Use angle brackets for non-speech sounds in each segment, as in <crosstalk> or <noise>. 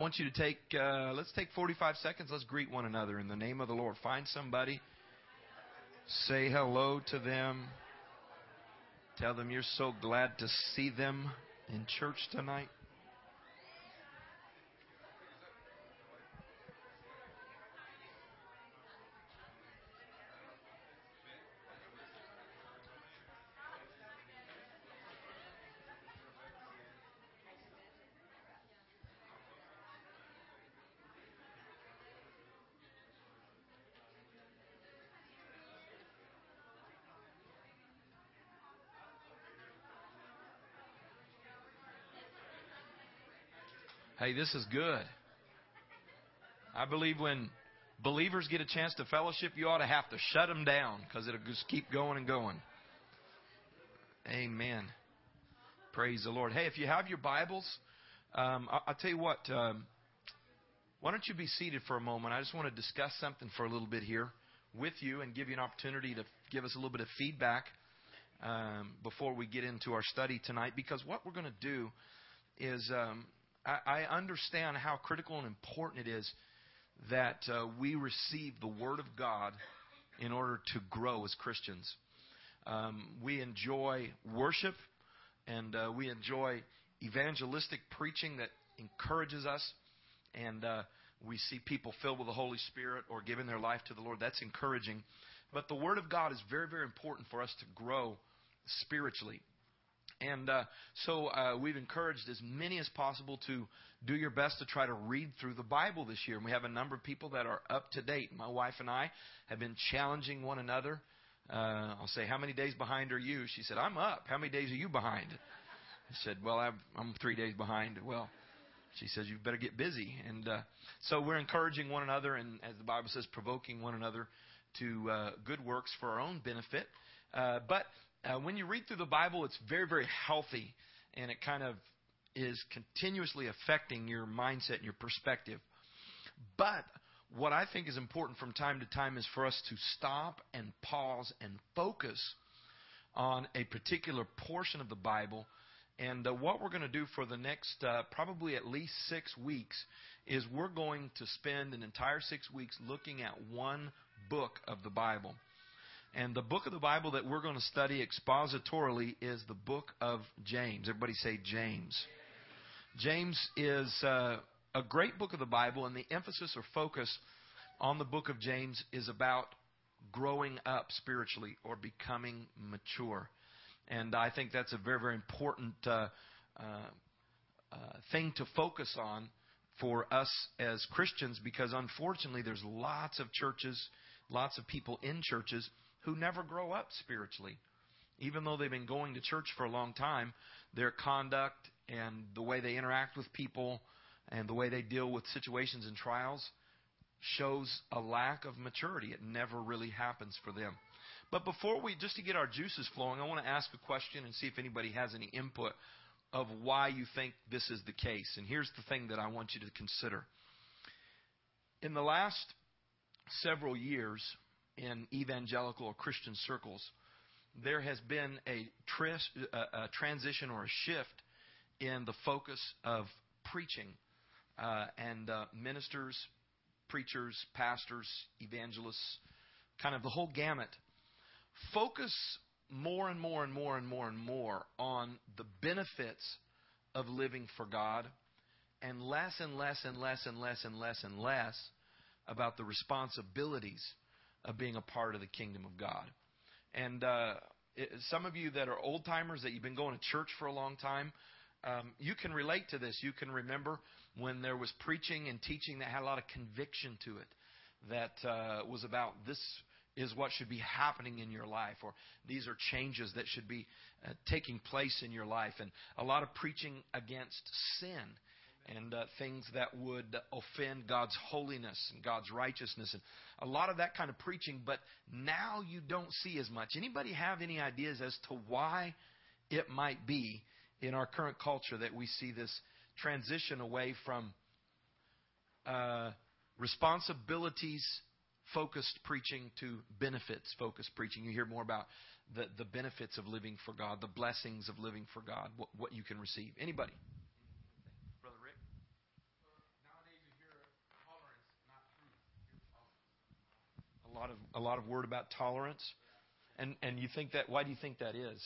I want you to take, uh, let's take 45 seconds. Let's greet one another in the name of the Lord. Find somebody, say hello to them, tell them you're so glad to see them in church tonight. Hey, this is good. I believe when believers get a chance to fellowship, you ought to have to shut them down because it'll just keep going and going. Amen. Praise the Lord. Hey, if you have your Bibles, um, I, will tell you what. Um, why don't you be seated for a moment? I just want to discuss something for a little bit here with you and give you an opportunity to give us a little bit of feedback um, before we get into our study tonight. Because what we're going to do is um, I, understand how critical and important it is that uh, we receive the Word of God in order to grow as Christians. Um, we enjoy worship and uh, we enjoy evangelistic preaching that encourages us, and uh, we see people filled with the Holy Spirit or giving their life to the Lord. That's encouraging. But the Word of God is very, very important for us to grow spiritually. And uh, so uh, we've encouraged as many as possible to do your best to try to read through the Bible this year. And we have a number of people that are up to date. My wife and I have been challenging one another. Uh, I'll say, How many days behind are you? She said, I'm up. How many days are you behind? I said, Well, I'm, three days behind. Well, she says, You better get busy. And uh, so we're encouraging one another, and as the Bible says, provoking one another to uh, good works for our own benefit. Uh, but uh, when you read through the Bible, it's very, very healthy, and it kind of is continuously affecting your mindset and your perspective. But what I think is important from time to time is for us to stop and pause and focus on a particular portion of the Bible. And uh, what we're going to do for the next uh, probably at least six weeks is we're going to spend an entire six weeks looking at one book of the Bible. And the book of the Bible that we're going to study expositorily is the book of James. Everybody say James. James is uh, a great book of the Bible, and the emphasis or focus on the book of James is about growing up spiritually or becoming mature. And I think that's a very, very important uh, uh, uh thing to focus on for us as Christians because unfortunately there's lots of churches, lots of people in churches who never grow up spiritually. Even though they've been going to church for a long time, their conduct and the way they interact with people and the way they deal with situations and trials shows a lack of maturity. It never really happens for them. But before we, just to get our juices flowing, I want to ask a question and see if anybody has any input of why you think this is the case. And here's the thing that I want you to consider. In the last several years, in evangelical or Christian circles, there has been a, tris, a, transition or a shift in the focus of preaching uh, and uh, ministers, preachers, pastors, evangelists, kind of the whole gamut. Focus more and more and more and more and more on the benefits of living for God and less and less and less and less and less and less about the responsibilities of being a part of the kingdom of God. And uh, it, some of you that are old timers, that you've been going to church for a long time, um, you can relate to this. You can remember when there was preaching and teaching that had a lot of conviction to it, that uh, was about this is what should be happening in your life, or these are changes that should be uh, taking place in your life, and a lot of preaching against sin and uh, things that would offend God's holiness and God's righteousness and a lot of that kind of preaching but now you don't see as much. Anybody have any ideas as to why it might be in our current culture that we see this transition away from uh, responsibilities focused preaching to benefits focused preaching? You hear more about the, the benefits of living for God the blessings of living for God what, what you can receive. Anybody lot of a lot of word about tolerance, and and you think that why do you think that is?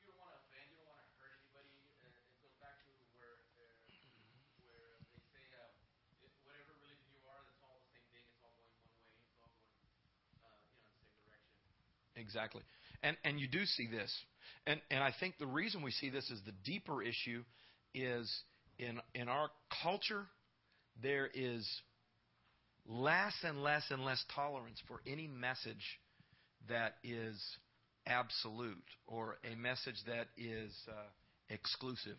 You don't want to offend. You don't want to hurt anybody. It goes back to where uh, where they say uh, it, whatever religion you are, it's all the same thing. It's all going one way. It's all going uh, you know in the same direction. Exactly. And and you do see this. And and I think the reason we see this is the deeper issue is in in our culture there is less and less and less tolerance for any message that is absolute or a message that is uh, exclusive.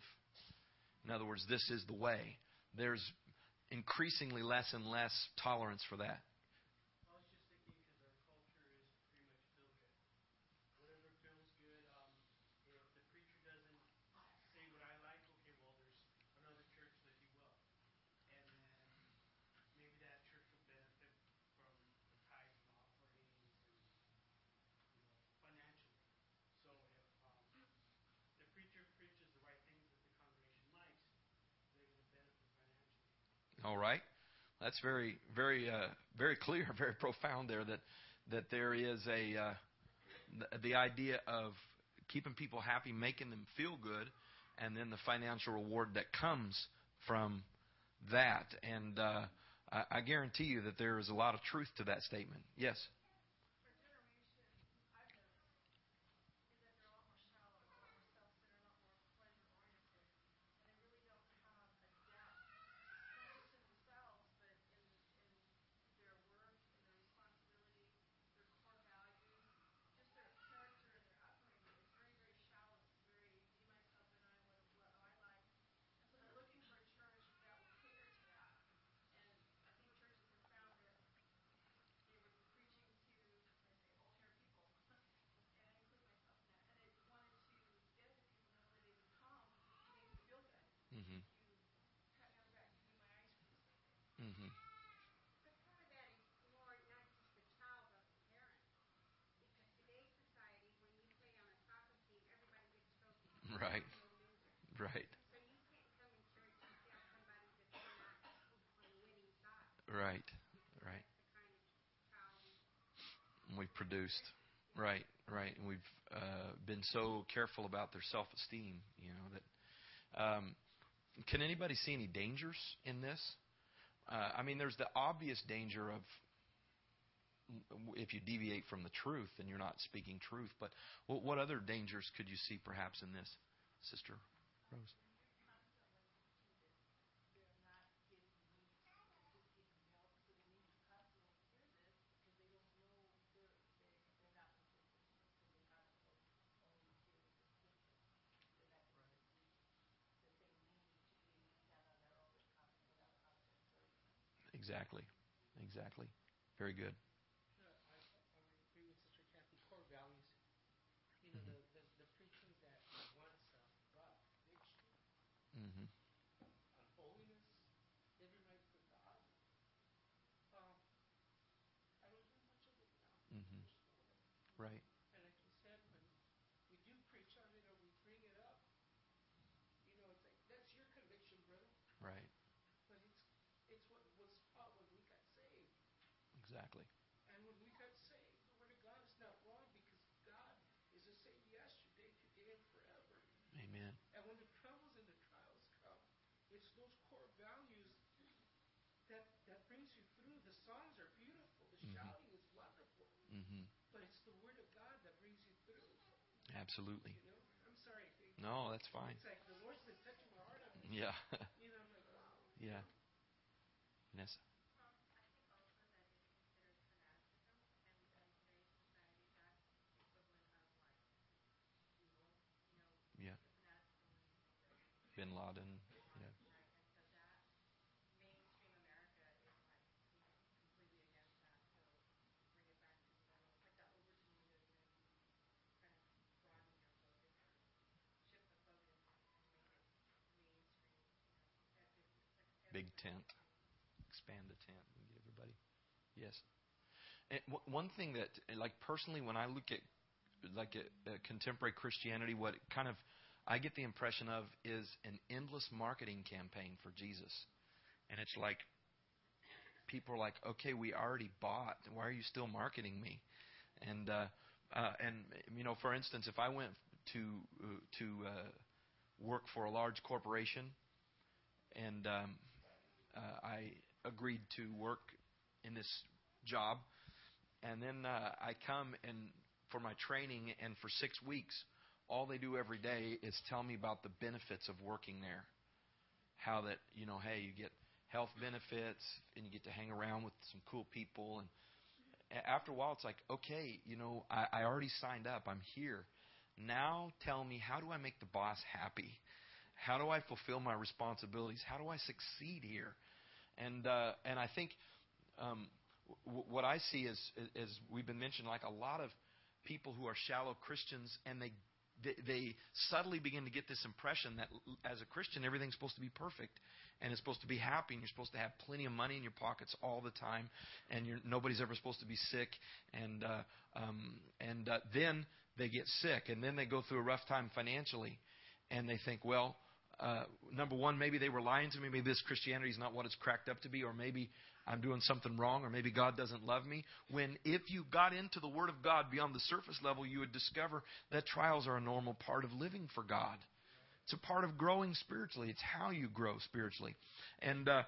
In other words, this is the way. There's increasingly less and less tolerance for that. I was just thinking because our culture is pretty much feel good. Whatever feels good. Um, if the preacher doesn't say what I like, okay, well, there's another church that he will, and then maybe that church will benefit from the tithes and offerings and you know financially. So if um, the preacher preaches the right things that the congregation likes, they're going to benefit financially. All right, that's very, very, uh, very clear, <laughs> very profound there. That that there is a uh, the, idea of keeping people happy, making them feel good, and then the financial reward that comes from that. And uh, I, I guarantee you that there is a lot of truth to that statement. Yes. For generation, I've noticed is that they're a lot more shallow, a lot more self-centered, a lot more pleasure-oriented, and they really don't have a depth, not just in themselves, but in in their work, in their responsibility, their core values, just their character and their upbringing. It's very, very shallow. It's very me, myself, and I, what what I like. And so they're looking for a church that will cater to that. And I think churches have found that they were preaching to, I say, old hair people, and I include myself in that. And they wanted to get the people know that they would come to make them feel good. Mm-hmm. You pat me on the back, give me my ice cream, sort of thing. Mm-hmm. But part of that is more not just the child, but the parent. Because today's society, when you play on a soccer team, everybody gets trophies. Right. No loser. Right. So you can't come in church and tell somebody that they're not on the Right. Right. Right. We We've produced. Right. Right. And we've uh, been so careful about their self-esteem. You know that. Um, can anybody see any dangers in this? Uh, I mean, there's the obvious danger of if you deviate from the truth and you're not speaking truth. But what other dangers could you see perhaps in this, Sister Rose? Exactly. Exactly. Very good. No, I, I would agree with Sister Kathy. Core values. You know, Mhm. the, the the preaching that wants uh, God conviction Mm-hmm. on holiness, living right for God. Um, I don't hear much of it now. Mm-hmm. personally. Right. And like you said, when we do preach on it or we bring it up, you know, it's like that's your conviction, brother. Right. But it's it's what was taught when we got saved. Exactly. And when we got saved, the Word of God is not wrong because God is the same yesterday, today, and forever. Amen. And when the troubles and the trials come, it's those core values that that brings you through. The songs are beautiful. The Mhm. shouting is wonderful. Mm-hmm. But it's the Word of God that brings you through. Absolutely. You know? I'm sorry. No, that's fine. It's like the Lord's been touching my heart <laughs> on this. Yeah. <laughs> You know, I'm like, wow. yeah. Nessa. Um, I think also that is considered fanaticism, and in today's society, that's the equivalent of like evil. You know, Yeah. the fanaticism when you think of Bin Laden. Yeah. right, and so that mainstream America is like you know completely against that. So bring it back to the middle. It's like that Overton window. You know, you kind of broaden your focus or shift the focus and make it mainstream. You know, that it's, it's like Big tent. Expand the tent everybody. Yes. And w- one thing that, like personally, when I look at like contemporary Christianity, what kind of I get the impression of is an endless marketing campaign for Jesus, and it's like people are like, okay, we already bought. Why are you still marketing me? And uh, uh, and you know, for instance, if I went to uh, to uh, work for a large corporation, and um, uh, I agreed to work in this job, and then uh, I come and for my training, and for six weeks, all they do every day is tell me about the benefits of working there. How that you know, hey, you get health benefits, and you get to hang around with some cool people, and after a while, it's like, okay, you know, I, I already signed up. I'm here. Now tell me, how do I make the boss happy? How do I fulfill my responsibilities? How do I succeed here? And uh, and I think um, w- what I see is, as we've been mentioned, like a lot of people who are shallow Christians, and they they, subtly begin to get this impression that as a Christian, everything's supposed to be perfect, and it's supposed to be happy, and you're supposed to have plenty of money in your pockets all the time, and nobody's ever supposed to be sick, and uh, um, and uh, then they get sick, and then they go through a rough time financially, and they think, well, uh, number one, maybe they were lying to me. Maybe this Christianity is not what it's cracked up to be, or maybe I'm doing something wrong, or maybe God doesn't love me. When if you got into the Word of God beyond the surface level, you would discover that trials are a normal part of living for God. It's a part of growing spiritually. It's how you grow spiritually, and uh,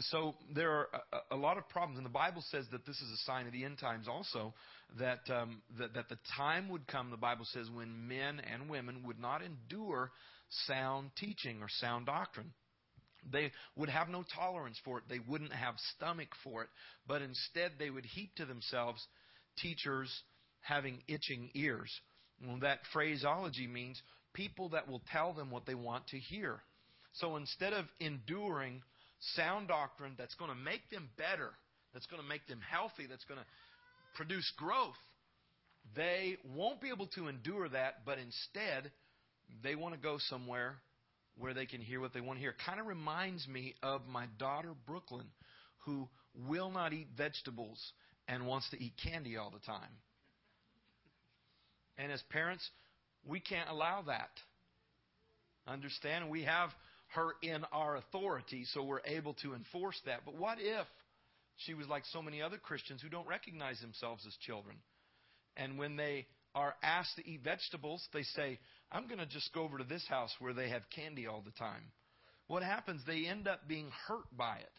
so there are a, a lot of problems. And the Bible says that this is a sign of the end times. Also, that um, that, that the time would come. The Bible says when men and women would not endure sound teaching or sound doctrine. They would have no tolerance for it. They wouldn't have stomach for it. But instead, they would heap to themselves teachers having itching ears. That phraseology means people that will tell them what they want to hear. So instead of enduring sound doctrine that's going to make them better, that's going to make them healthy, that's going to produce growth, they won't be able to endure that, but instead, they want to go somewhere where they can hear what they want to hear. Kind of reminds me of my daughter Brooklyn, who will not eat vegetables and wants to eat candy all the time. And as parents, we can't allow that. Understand? We have her in our authority, so we're able to enforce that. But what if she was like so many other Christians who don't recognize themselves as children? And when they are asked to eat vegetables, they say, I'm going to just go over to this house where they have candy all the time. What happens? They end up being hurt by it.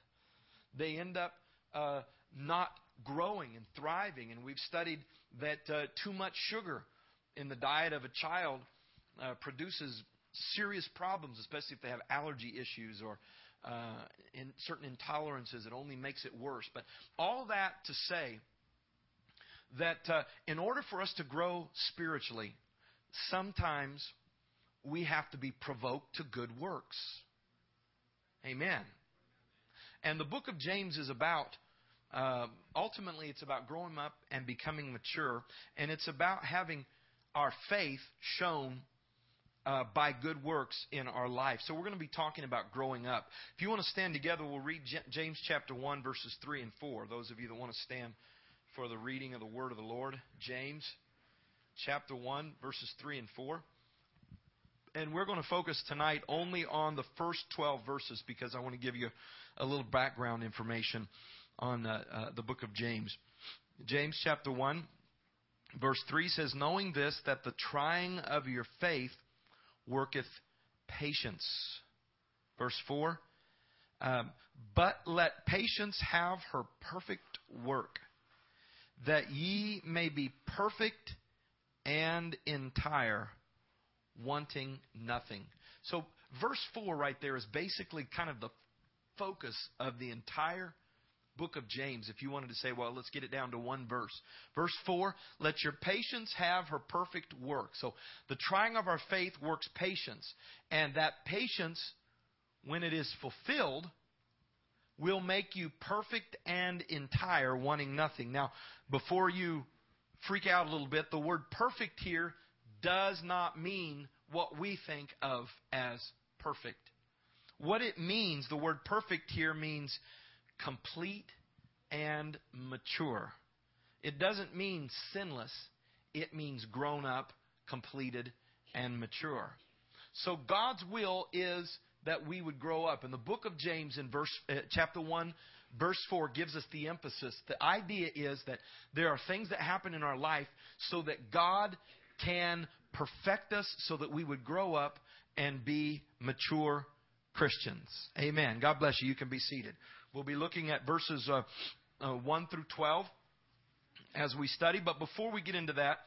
They end up uh, not growing and thriving. And we've studied that uh, too much sugar in the diet of a child uh, produces serious problems, especially if they have allergy issues or uh, in certain intolerances. It only makes it worse. But all that to say that uh, in order for us to grow spiritually, sometimes we have to be provoked to good works. Amen. And the book of James is about, uh, ultimately, it's about growing up and becoming mature, and it's about having our faith shown uh, by good works in our life. So we're going to be talking about growing up. If you want to stand together, we'll read J- James chapter 1, verses 3 and 4. Those of you that want to stand for the reading of the word of the Lord. James chapter 1, verses 3 and 4. And we're going to focus tonight only on the first 12 verses because I want to give you a little background information on uh, uh, the book of James. James chapter 1, verse 3 says, Knowing this, that the trying of your faith worketh patience. Verse 4, um, But let patience have her perfect work, that ye may be perfect and entire, wanting nothing. So, verse 4 right there is basically kind of the focus of the entire book of James. If you wanted to say, well, let's get it down to one verse. Verse 4 Let your patience have her perfect work. So, the trying of our faith works patience. And that patience, when it is fulfilled, will make you perfect and entire, wanting nothing. Now, before you freak out a little bit, the word perfect here does not mean what we think of as perfect. What it means, the word perfect here means complete and mature. It doesn't mean sinless, it means grown up, completed, and mature. So God's will is that we would grow up. In the book of James in verse uh, chapter 1 verse 4 gives us the emphasis. The idea is that there are things that happen in our life so that God can perfect us so that we would grow up and be mature Christians. Amen. God bless you. You can be seated. We'll be looking at verses uh, uh, 1 through 12 as we study. But before we get into that,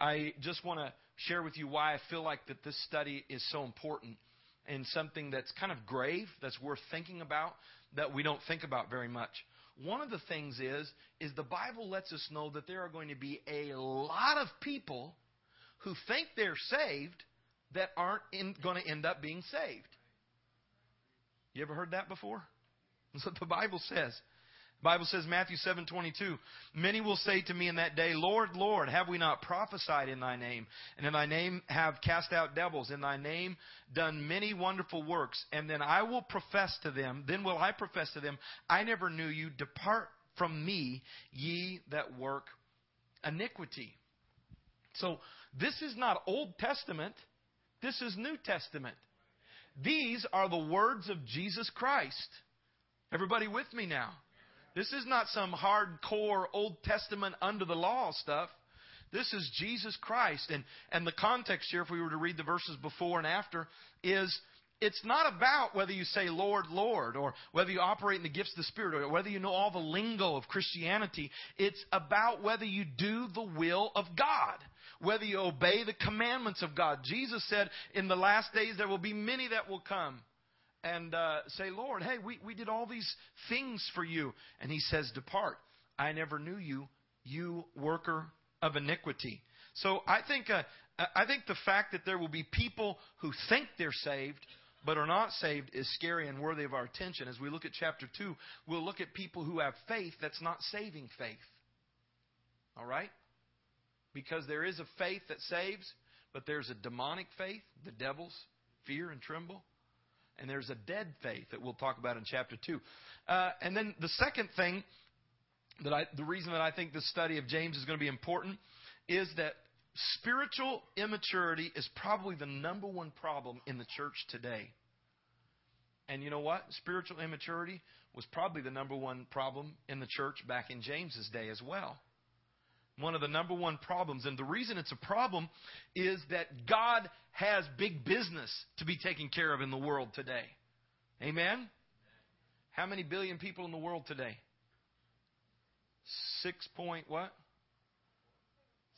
I just want to share with you why I feel like that this study is so important and something that's kind of grave, that's worth thinking about, that we don't think about very much. One of the things is is the Bible lets us know that there are going to be a lot of people who think they're saved that aren't in, going to end up being saved. You ever heard that before? That's what the Bible says. The Bible says Matthew 7:22, many will say to me in that day, Lord, Lord, have we not prophesied in thy name, and in thy name have cast out devils, in thy name done many wonderful works, and then I will profess to them, then will I profess to them, I never knew you, depart from me, ye that work iniquity. So, this is not Old Testament, this is New Testament. These are the words of Jesus Christ. Everybody with me now? This is not some hardcore Old Testament under the law stuff. This is Jesus Christ. And, and the context here, if we were to read the verses before and after, is it's not about whether you say Lord, Lord, or whether you operate in the gifts of the Spirit, or whether you know all the lingo of Christianity. It's about whether you do the will of God, whether you obey the commandments of God. Jesus said, In the last days there will be many that will come and uh, say, Lord, hey, we, we did all these things for you. And he says, Depart. I never knew you, you worker of iniquity. So I think, uh, I think the fact that there will be people who think they're saved but are not saved is scary and worthy of our attention. As we look at chapter 2, we'll look at people who have faith that's not saving faith. All right? Because there is a faith that saves, but there's a demonic faith, the devil's fear and tremble and there's a dead faith that we'll talk about in chapter 2. Uh, and then the second thing that I, the reason that I think this study of James is going to be important is that spiritual immaturity is probably the number one problem in the church today. And you know what? Spiritual immaturity was probably the number one problem in the church back in James's day as well one of the number one problems. And the reason it's a problem is that God has big business to be taken care of in the world today. Amen? How many billion people in the world today? Six point what?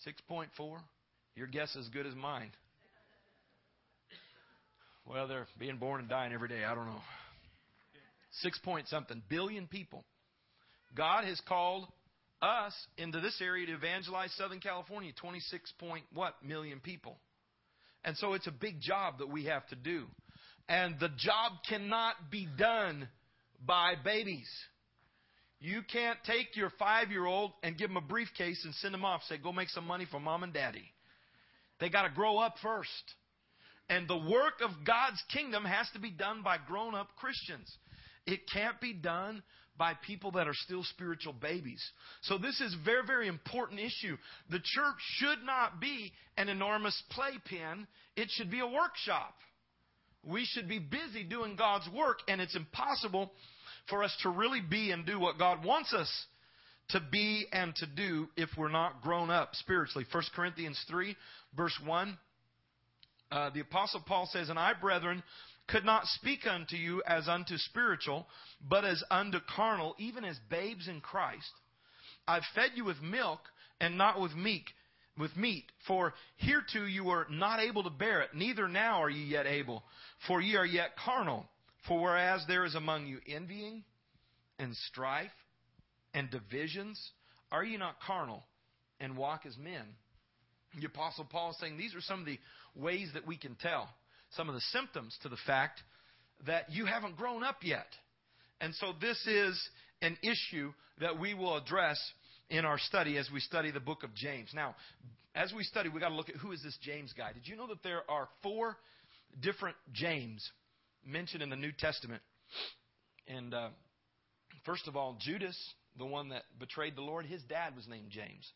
Six point four? Your guess is as good as mine. Well, they're being born and dying every day. I don't know. Six point something billion people. God has called us into this area to evangelize Southern California, 26 point what million people. And so it's a big job that we have to do. And the job cannot be done by babies. You can't take your five year old and give them a briefcase and send them off. Say, go make some money for mom and daddy. They got to grow up first. And the work of God's kingdom has to be done by grown up Christians. It can't be done by people that are still spiritual babies. So this is a very, very important issue. The church should not be an enormous playpen. It should be a workshop. We should be busy doing God's work, and it's impossible for us to really be and do what God wants us to be and to do if we're not grown up spiritually. 1 Corinthians 3, verse 1. Uh, the Apostle Paul says, And I, brethren, could not speak unto you as unto spiritual, but as unto carnal, even as babes in Christ. I've fed you with milk and not with meat, with meat. For hereto you were not able to bear it, neither now are ye yet able, for ye are yet carnal. For whereas there is among you envying and strife and divisions, are ye not carnal and walk as men? The Apostle Paul is saying these are some of the ways that we can tell some of the symptoms to the fact that you haven't grown up yet. And so this is an issue that we will address in our study as we study the book of James. Now, as we study, we've got to look at who is this James guy. Did you know that there are four different James mentioned in the New Testament? And uh, first of all, Judas, the one that betrayed the Lord, his dad was named James.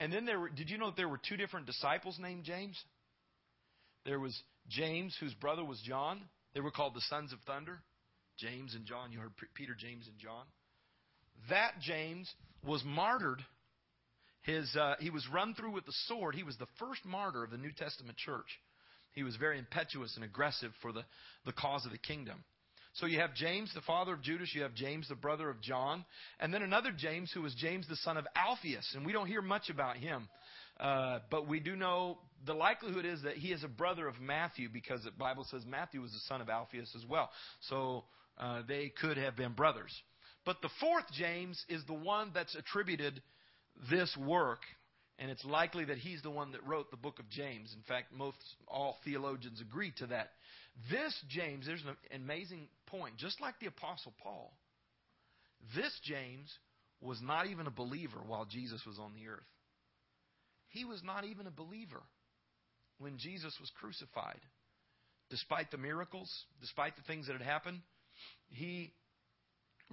And then there were, did you know that there were two different disciples named James? There was James, whose brother was John. They were called the sons of thunder. James and John. You heard Peter, James, and John. That James was martyred. His, uh, he was run through with the sword. He was the first martyr of the New Testament church. He was very impetuous and aggressive for the, the cause of the kingdom. So you have James, the father of Judas. You have James, the brother of John. And then another James, who was James, the son of Alphaeus. And we don't hear much about him. Uh, but we do know the likelihood is that he is a brother of Matthew because the Bible says Matthew was the son of Alphaeus as well. So uh, they could have been brothers. But the fourth James is the one that's attributed this work, and it's likely that he's the one that wrote the book of James. In fact, most all theologians agree to that. This James, there's an amazing point. Just like the Apostle Paul, this James was not even a believer while Jesus was on the earth. He was not even a believer when Jesus was crucified. Despite the miracles, despite the things that had happened, he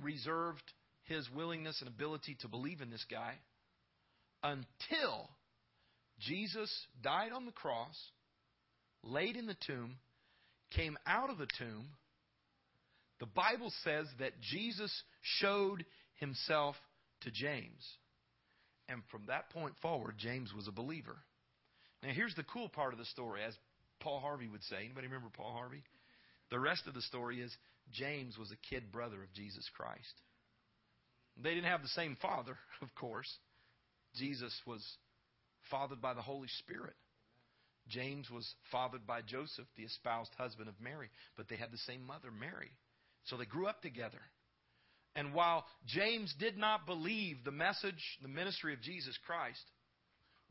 reserved his willingness and ability to believe in this guy until Jesus died on the cross, laid in the tomb, came out of the tomb. The Bible says that Jesus showed himself to James. And from that point forward, James was a believer. Now, here's the cool part of the story, as Paul Harvey would say. Anybody remember Paul Harvey? The rest of the story is James was a kid brother of Jesus Christ. They didn't have the same father, <laughs> of course. Jesus was fathered by the Holy Spirit. James was fathered by Joseph, the espoused husband of Mary, but they had the same mother, Mary. So they grew up together. And while James did not believe the message, the ministry of Jesus Christ,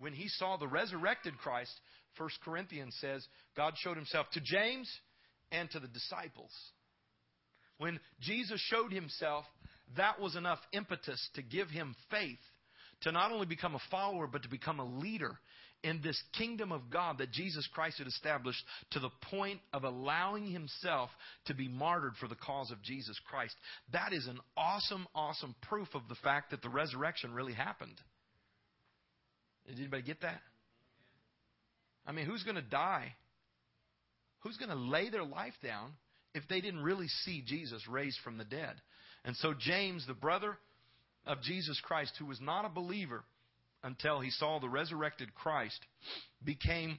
when he saw the resurrected Christ, 1 Corinthians says, God showed himself to James and to the disciples. When Jesus showed himself, that was enough impetus to give him faith to not only become a follower, but to become a leader in this kingdom of God that Jesus Christ had established to the point of allowing himself to be martyred for the cause of Jesus Christ. That is an awesome, awesome proof of the fact that the resurrection really happened. Did anybody get that? I mean, who's going to die? Who's going to lay their life down if they didn't really see Jesus raised from the dead? And so, James, the brother of Jesus Christ, who was not a believer, until he saw the resurrected Christ, became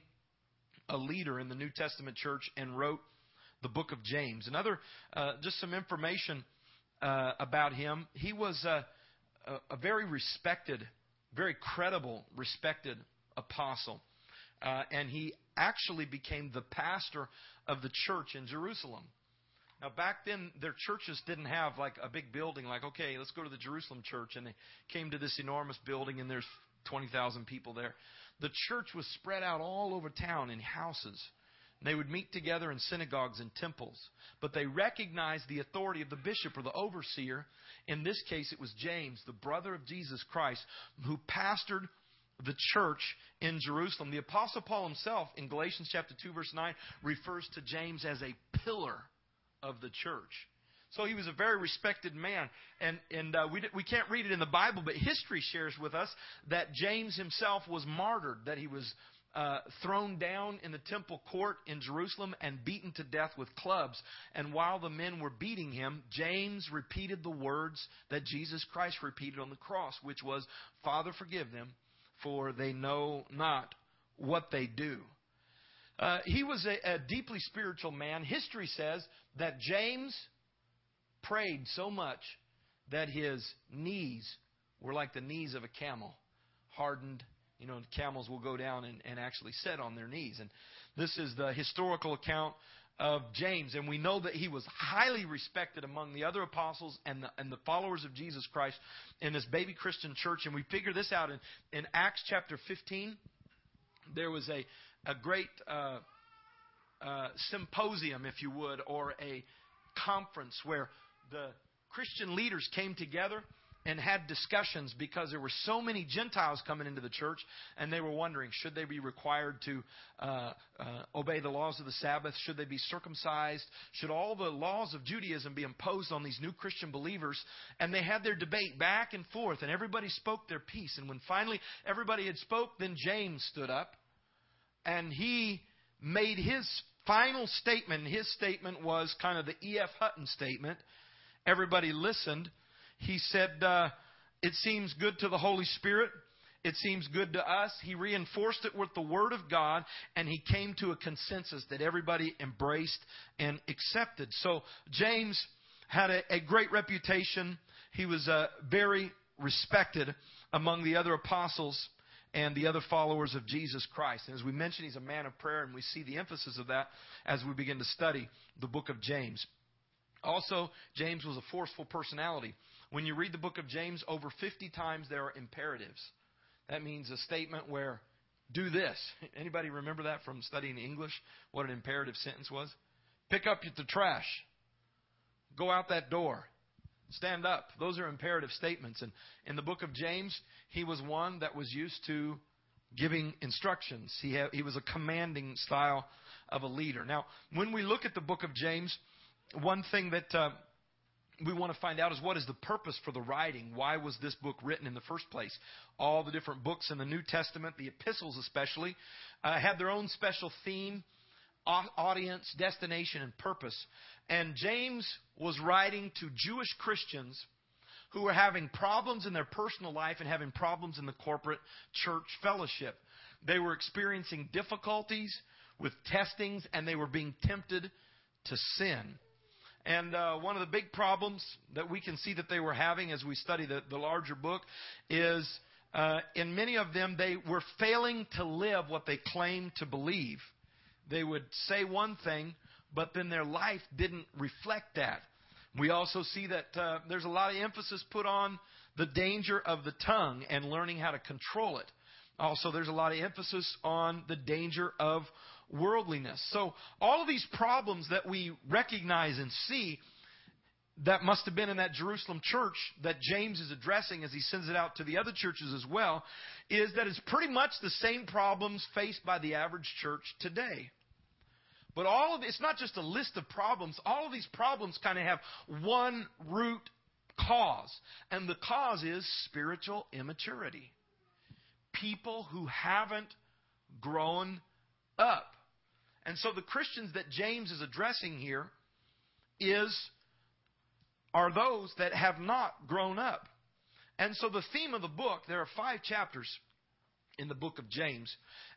a leader in the New Testament church and wrote the book of James. Another, uh, just some information uh, about him. He was a, a, a, very respected, very credible, respected apostle. Uh, and he actually became the pastor of the church in Jerusalem. Now, back then, their churches didn't have like a big building, like, okay, let's go to the Jerusalem church. And they came to this enormous building, and there's 20,000 people there. The church was spread out all over town in houses. They would meet together in synagogues and temples. But they recognized the authority of the bishop or the overseer. In this case, it was James, the brother of Jesus Christ, who pastored the church in Jerusalem. The Apostle Paul himself, in Galatians chapter 2, verse 9, refers to James as a pillar of the church. So he was a very respected man. And, and uh, we, we can't read it in the Bible, but history shares with us that James himself was martyred, that he was uh, thrown down in the temple court in Jerusalem and beaten to death with clubs. And while the men were beating him, James repeated the words that Jesus Christ repeated on the cross, which was, Father, forgive them, for they know not what they do. Uh, he was a, a deeply spiritual man. History says that James prayed so much that his knees were like the knees of a camel, hardened. You know, camels will go down and, and actually sit on their knees. And this is the historical account of James. And we know that he was highly respected among the other apostles and the, and the followers of Jesus Christ in this baby Christian church. And we figure this out in, in Acts chapter 15. There was a, a great uh, uh, symposium, if you would, or a conference where the Christian leaders came together and had discussions because there were so many Gentiles coming into the church, and they were wondering should they be required to uh, uh, obey the laws of the Sabbath? Should they be circumcised? Should all the laws of Judaism be imposed on these new Christian believers? And they had their debate back and forth, and everybody spoke their piece. And when finally everybody had spoke, then James stood up, and he made his final statement, his statement was kind of the E.F. Hutton statement. Everybody listened. He said, uh, It seems good to the Holy Spirit. It seems good to us. He reinforced it with the Word of God, and he came to a consensus that everybody embraced and accepted. So James had a, a great reputation. He was uh, very respected among the other apostles and the other followers of Jesus Christ. And as we mentioned, he's a man of prayer, and we see the emphasis of that as we begin to study the book of James. Also, James was a forceful personality. When you read the book of James, over 50 times there are imperatives. That means a statement where do this. <laughs> Anybody remember that from studying English? What an imperative sentence was? Pick up the trash. Go out that door. Stand up. Those are imperative statements. And in the book of James, he was one that was used to giving instructions. He, had, he was a commanding style of a leader. Now, when we look at the book of James, one thing that uh, we want to find out is what is the purpose for the writing? Why was this book written in the first place? All the different books in the New Testament, the epistles especially, uh, had their own special theme, audience, destination, and purpose. And James was writing to Jewish Christians who were having problems in their personal life and having problems in the corporate church fellowship. They were experiencing difficulties with testings and they were being tempted to sin. And uh, one of the big problems that we can see that they were having as we study the, the larger book is uh, in many of them, they were failing to live what they claimed to believe. They would say one thing, but then their life didn't reflect that. We also see that uh, there's a lot of emphasis put on the danger of the tongue and learning how to control it. Also, there's a lot of emphasis on the danger of worldliness. So, all of these problems that we recognize and see that must have been in that Jerusalem church that James is addressing as he sends it out to the other churches as well is that it's pretty much the same problems faced by the average church today. But all of it's not just a list of problems. All of these problems kind of have one root cause, and the cause is spiritual immaturity. People who haven't grown up. And so the Christians that James is addressing here is are those that have not grown up. And so the theme of the book, there are five chapters in the book of James.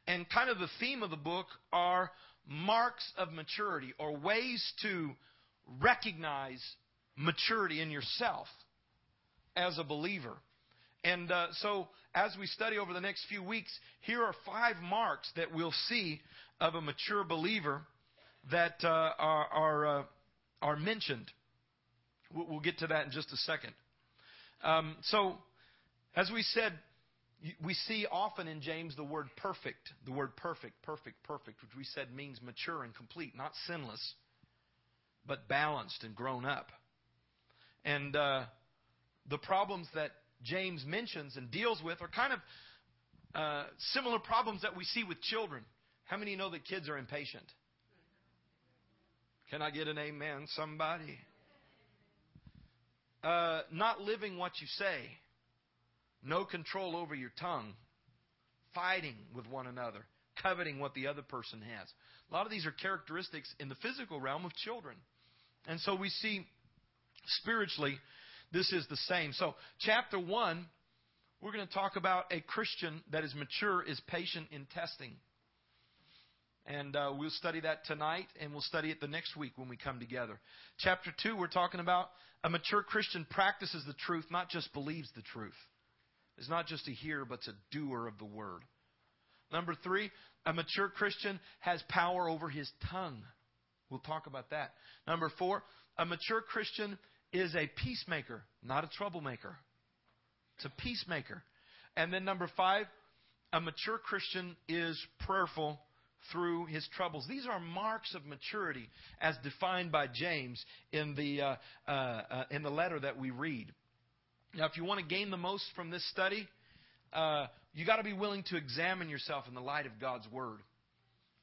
And kind of the theme of the book are marks of maturity or ways to recognize maturity in yourself as a believer. And uh, so, as we study over the next few weeks, here are five marks that we'll see of a mature believer that uh, are are, uh, are mentioned. We'll get to that in just a second. Um, so, as we said, we see often in James the word perfect, the word perfect, perfect, perfect, which we said means mature and complete, not sinless, but balanced and grown up. And uh, the problems that James mentions and deals with are kind of uh, similar problems that we see with children. How many know that kids are impatient? Can I get an amen, somebody? Uh, not living what you say no control over your tongue, fighting with one another, coveting what the other person has. A lot of these are characteristics in the physical realm of children. And so we see spiritually, this is the same. So, chapter 1, we're going to talk about a Christian that is mature, is patient in testing. And uh, we'll study that tonight, and we'll study it the next week when we come together. Chapter 2, we're talking about a mature Christian practices the truth, not just believes the truth It's not just a hearer, but it's a doer of the word. Number three, a mature Christian has power over his tongue. We'll talk about that. Number four, a mature Christian is a peacemaker, not a troublemaker. It's a peacemaker. And then number five, a mature Christian is prayerful through his troubles. These are marks of maturity as defined by James in the, uh, uh, uh, in the letter that we read. Now, if you want to gain the most from this study, uh, you got to be willing to examine yourself in the light of God's Word.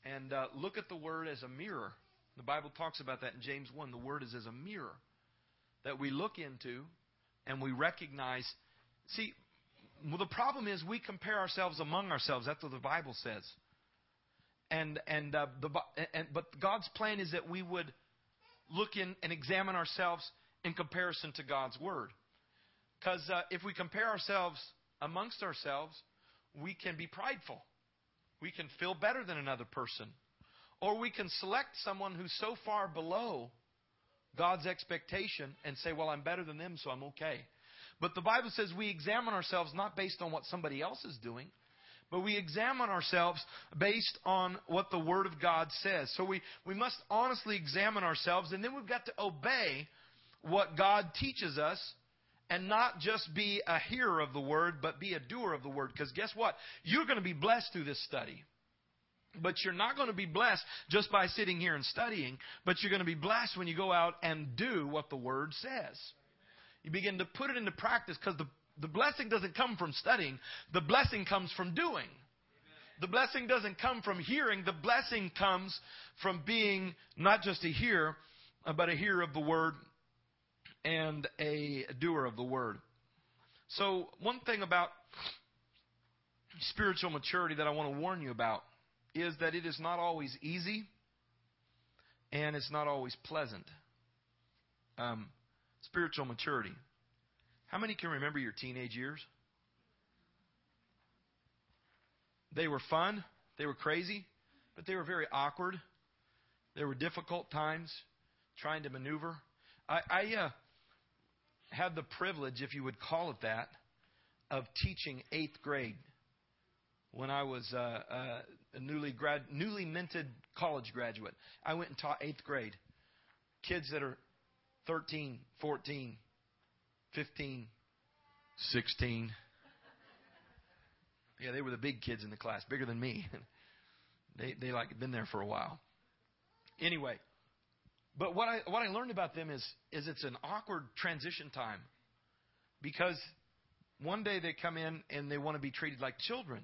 And uh, look at the Word as a mirror. The Bible talks about that in James 1. The Word is as a mirror that we look into and we recognize. See, well, the problem is we compare ourselves among ourselves. That's what the Bible says. And and uh, the and but God's plan is that we would look in and examine ourselves in comparison to God's word. Because uh, if we compare ourselves amongst ourselves, we can be prideful. We can feel better than another person. Or we can select someone who's so far below God's expectation and say, well, I'm better than them, so I'm okay. But the Bible says we examine ourselves not based on what somebody else is doing, but we examine ourselves based on what the Word of God says. So we, we must honestly examine ourselves, and then we've got to obey what God teaches us and not just be a hearer of the Word, but be a doer of the Word. Because guess what? You're going to be blessed through this study. But you're not going to be blessed just by sitting here and studying, but you're going to be blessed when you go out and do what the Word says. You begin to put it into practice because the, the blessing doesn't come from studying, the blessing comes from doing. The blessing doesn't come from hearing, the blessing comes from being not just a hearer, but a hearer of the Word and a doer of the Word. So, one thing about spiritual maturity that I want to warn you about is that it is not always easy and it's not always pleasant. Um, spiritual maturity. How many can remember your teenage years? They were fun, they were crazy, but they were very awkward. There were difficult times trying to maneuver. I, I uh, had the privilege, if you would call it that, of teaching eighth grade when I was uh, uh, a newly grad, newly minted college graduate. I went and taught eighth grade. Kids that are 13, 14, 15, 16. Yeah, they were the big kids in the class, bigger than me. <laughs> they they like been there for a while. Anyway, but what I what I learned about them is is it's an awkward transition time because one day they come in and they want to be treated like children.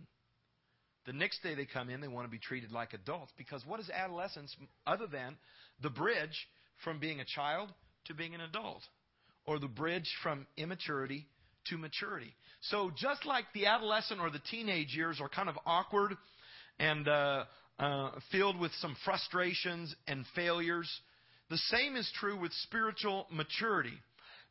The next day they come in, they want to be treated like adults because what is adolescence other than the bridge from being a child to being an adult or the bridge from immaturity to maturity. So just like the adolescent or the teenage years are kind of awkward and uh, uh, filled with some frustrations and failures, the same is true with spiritual maturity.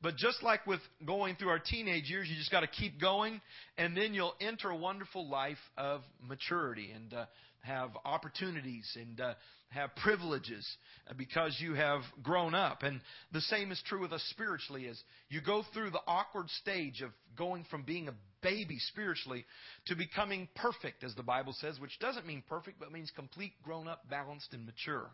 But just like with going through our teenage years, you just got to keep going, and then you'll enter a wonderful life of maturity and uh, have opportunities and uh, have privileges uh, because you have grown up. And the same is true with us spiritually as you go through the awkward stage of going from being a baby spiritually to becoming perfect, as the Bible says, which doesn't mean perfect, but means complete, grown up, balanced, and mature.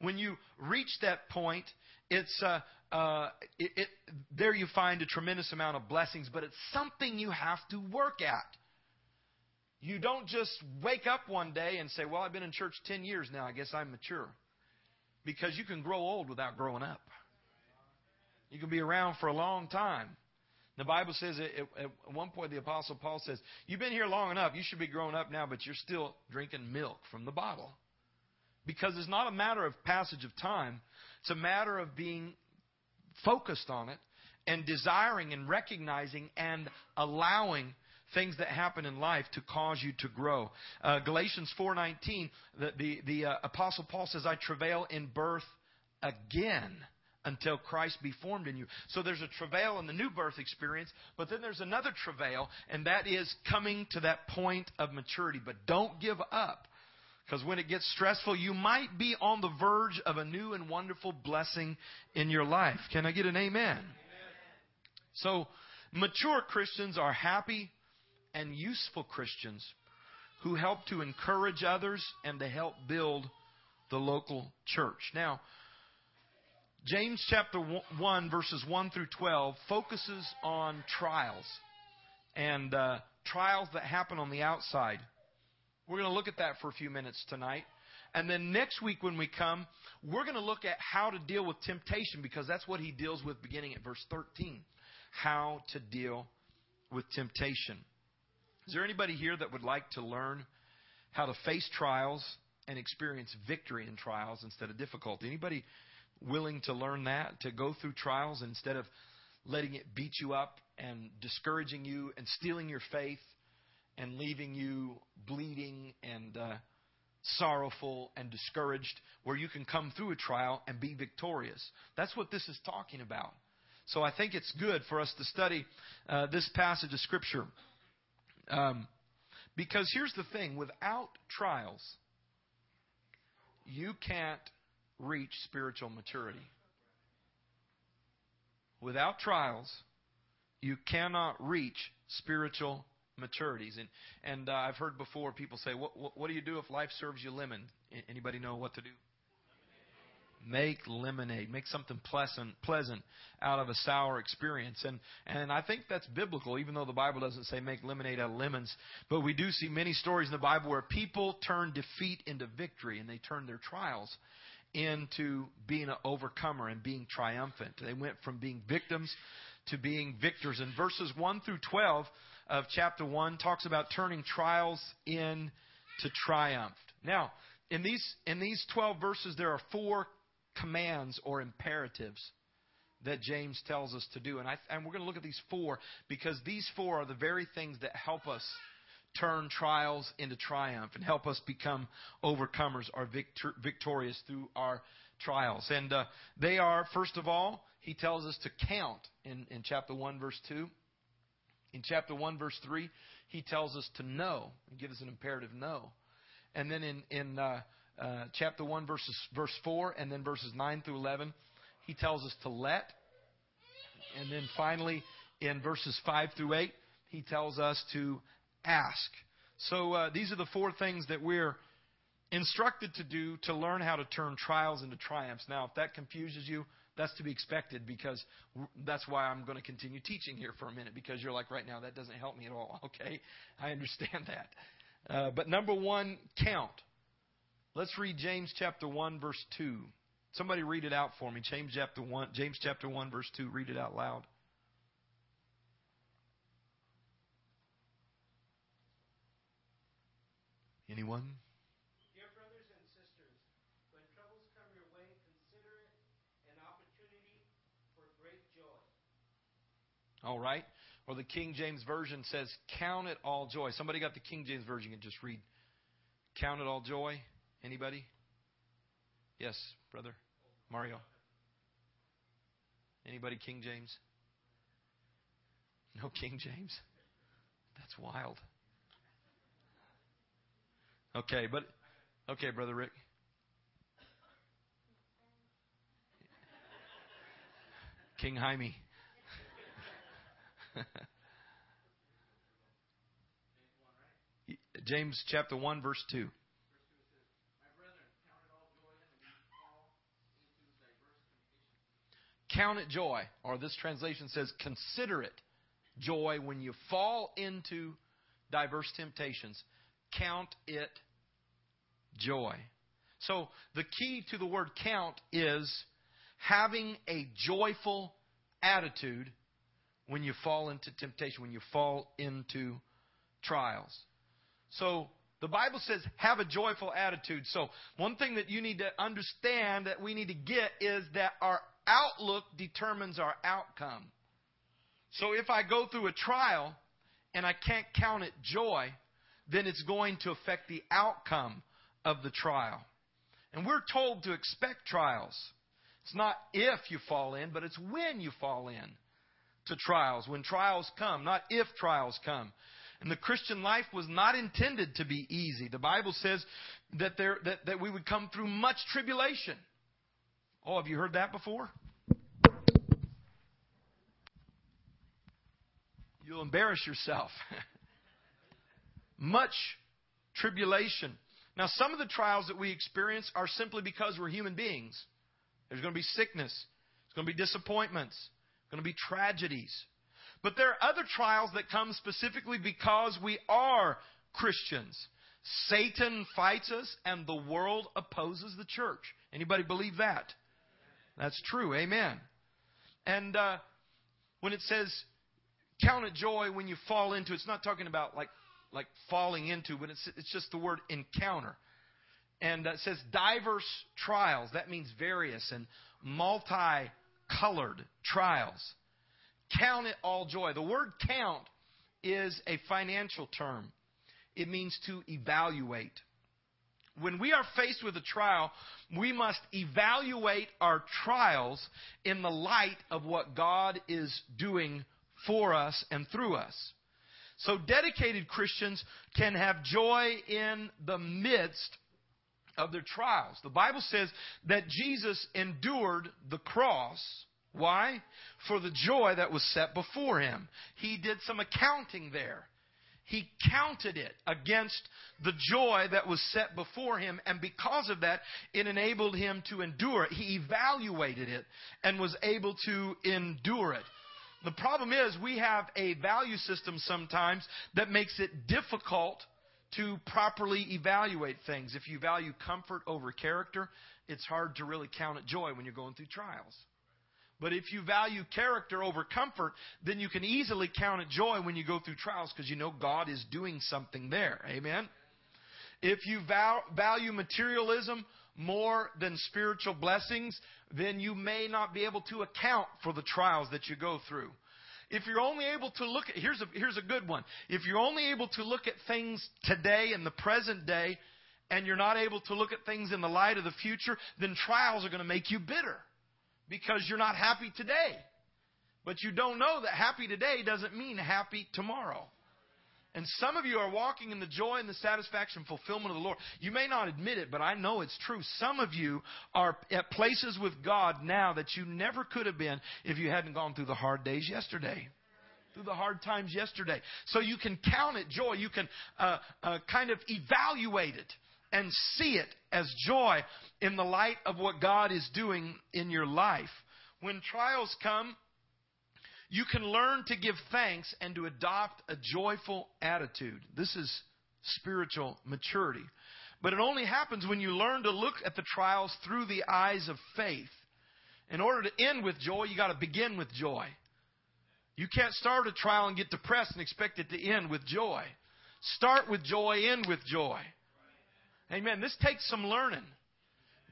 When you reach that point, it's uh, uh, it, it, there you find a tremendous amount of blessings, but it's something you have to work at. You don't just wake up one day and say, Well, I've been in church 10 years now. I guess I'm mature. Because you can grow old without growing up. You can be around for a long time. The Bible says at one point, the Apostle Paul says, You've been here long enough. You should be growing up now, but you're still drinking milk from the bottle. Because it's not a matter of passage of time, it's a matter of being focused on it and desiring and recognizing and allowing things that happen in life to cause you to grow. Uh, Galatians 4:19, the the, the uh, apostle Paul says, "I travail in birth again." Until Christ be formed in you. So there's a travail in the new birth experience, but then there's another travail, and that is coming to that point of maturity. But don't give up. Because when it gets stressful, you might be on the verge of a new and wonderful blessing in your life. Can I get an amen? amen. So, mature Christians are happy and useful Christians who help to encourage others and to help build the local church. Now, James chapter 1, verses 1 through 12, focuses on trials and uh, trials that happen on the outside. We're going to look at that for a few minutes tonight. And then next week when we come, we're going to look at how to deal with temptation because that's what he deals with beginning at verse 13. How to deal with temptation. Is there anybody here that would like to learn how to face trials and experience victory in trials instead of difficulty? Anybody willing to learn that, to go through trials instead of letting it beat you up and discouraging you and stealing your faith and leaving you bleeding and uh, sorrowful and discouraged, where you can come through a trial and be victorious. That's what this is talking about. So I think it's good for us to study uh, this passage of Scripture. Um, because here's the thing without trials, you can't reach spiritual maturity. Without trials, you cannot reach spiritual maturities. And and uh, I've heard before people say, what, what, what do you do if life serves you lemon?" Anybody know what to do? Make lemonade. Make something pleasant, pleasant out of a sour experience. And, and I think that's biblical, even though the Bible doesn't say make lemonade out of lemons. But we do see many stories in the Bible where people turn defeat into victory and they turn their trials into being an overcomer and being triumphant. They went from being victims to being victors. And verses 1 through 12 of chapter 1 talks about turning trials into triumph. Now, in these, in these 12 verses, there are four commands or imperatives that James tells us to do. And, I, and we're going to look at these four because these four are the very things that help us turn trials into triumph and help us become overcomers or victor, victorious through our trials. And uh, they are, first of all, he tells us to count in, in chapter 1, verse 2. In chapter 1, verse 3, he tells us to know and gives us an imperative know. And then in, in uh, uh, chapter 1, verses, verse 4, and then verses 9 through 11, he tells us to let. And then finally, in verses 5 through 8, he tells us to ask. So uh, these are the four things that we're instructed to do to learn how to turn trials into triumphs. Now, if that confuses you, that's to be expected because that's why I'm going to continue teaching here for a minute because you're like, right now, that doesn't help me at all. <laughs> Okay? I understand that. Uh, but number one, count. Let's read James chapter 1 verse 2. Somebody read it out for me. James chapter 1, James chapter 1 verse 2. Read it out loud. Anyone? Dear brothers and sisters, when troubles come your way, consider it an opportunity for great joy. All right. Or the King James Version says, Count it all joy. Somebody got the King James Version and just read, Count it all joy. Anybody? Yes, brother Mario. Anybody King James? No King James? That's wild. Okay, but okay, brother Rick. King Jaime. <laughs> James chapter 1 verse 2. Count it joy, or this translation says, consider it joy when you fall into diverse temptations. Count it joy. So, the key to the word count is having a joyful attitude when you fall into temptation, when you fall into trials. So, the Bible says have a joyful attitude. So, one thing that you need to understand that we need to get is that our outlook determines our outcome. So if I go through a trial and I can't count it joy, then it's going to affect the outcome of the trial. And we're told to expect trials. It's not if you fall in, but it's when you fall in to trials. When trials come, not if trials come. And the Christian life was not intended to be easy. The Bible says that, there, that, that we would come through much tribulation. Oh, have you heard that before? You'll embarrass yourself. <laughs> Much tribulation. Now, some of the trials that we experience are simply because we're human beings. There's going to be sickness, there's going to be disappointments, there's going to be tragedies. But there are other trials that come specifically because we are Christians. Satan fights us and the world opposes the church. Anybody believe that? That's true. Amen. And uh, when it says count it joy when you fall into, it's not talking about like like falling into, but it's it's just the word encounter. And uh, it says diverse trials. That means various and multi-colored trials. Count it all joy. The word count is a financial term. It means to evaluate When we are faced with a trial, we must evaluate our trials in the light of what God is doing for us and through us. So dedicated Christians can have joy in the midst of their trials. The Bible says that Jesus endured the cross. Why? For the joy that was set before him. He did some accounting there. He counted it against the joy that was set before him, and because of that, it enabled him to endure it. He evaluated it and was able to endure it. The problem is we have a value system sometimes that makes it difficult to properly evaluate things. If you value comfort over character, it's hard to really count it joy when you're going through trials. But if you value character over comfort, then you can easily count it joy when you go through trials because you know God is doing something there. Amen? If you val- value materialism more than spiritual blessings, then you may not be able to account for the trials that you go through. If you're only able to look at, here's a, here's a good one. If you're only able to look at things today in the present day, and you're not able to look at things in the light of the future, then trials are going to make you bitter because you're not happy today. But you don't know that happy today doesn't mean happy tomorrow. And some of you are walking in the joy and the satisfaction, and fulfillment of the Lord. You may not admit it, but I know it's true. Some of you are at places with God now that you never could have been if you hadn't gone through the hard days yesterday. Through the hard times yesterday. So you can count it joy. You can uh, uh, kind of evaluate it and see it as joy in the light of what God is doing in your life. When trials come, you can learn to give thanks and to adopt a joyful attitude. This is spiritual maturity. But it only happens when you learn to look at the trials through the eyes of faith. In order to end with joy, you got to begin with joy. You can't start a trial and get depressed and expect it to end with joy. Start with joy, end with joy. Amen. This takes some learning.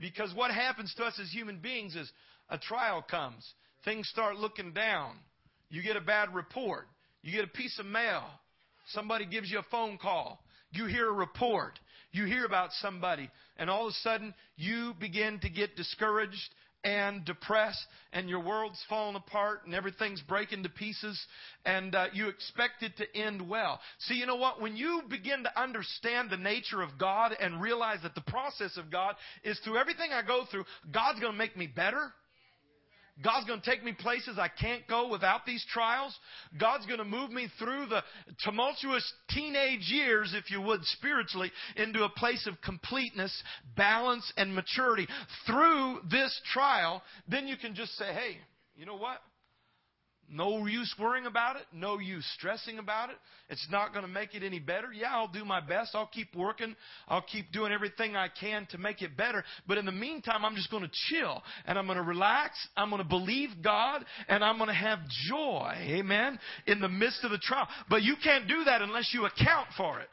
Because what happens to us as human beings is a trial comes. Things start looking down. You get a bad report. You get a piece of mail. Somebody gives you a phone call. You hear a report. You hear about somebody. And all of a sudden, you begin to get discouraged and depressed, and your world's falling apart, and everything's breaking to pieces, and uh, you expect it to end well. See, you know what? When you begin to understand the nature of God and realize that the process of God is through everything I go through, God's going to make me better. God's going to take me places I can't go without these trials. God's going to move me through the tumultuous teenage years, if you would, spiritually, into a place of completeness, balance, and maturity. Through this trial, then you can just say, hey, you know what? No use worrying about it. No use stressing about it. It's not going to make it any better. Yeah, I'll do my best. I'll keep working. I'll keep doing everything I can to make it better. But in the meantime, I'm just going to chill and I'm going to relax. I'm going to believe God and I'm going to have joy. Amen. In the midst of the trial. But you can't do that unless you account for it.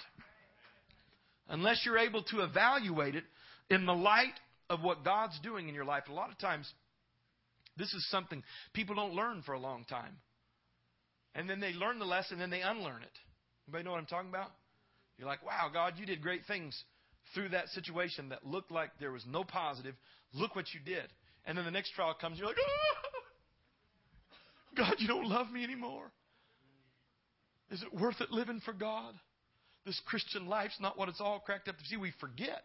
Unless you're able to evaluate it in the light of what God's doing in your life. A lot of times, this is something people don't learn for a long time. And then they learn the lesson and then they unlearn it. Anybody know what I'm talking about? You're like, wow, God, you did great things through that situation that looked like there was no positive. Look what you did. And then the next trial comes, you're like, oh, God, you don't love me anymore. Is it worth it living for God? This Christian life's not what it's all cracked up to see. We forget.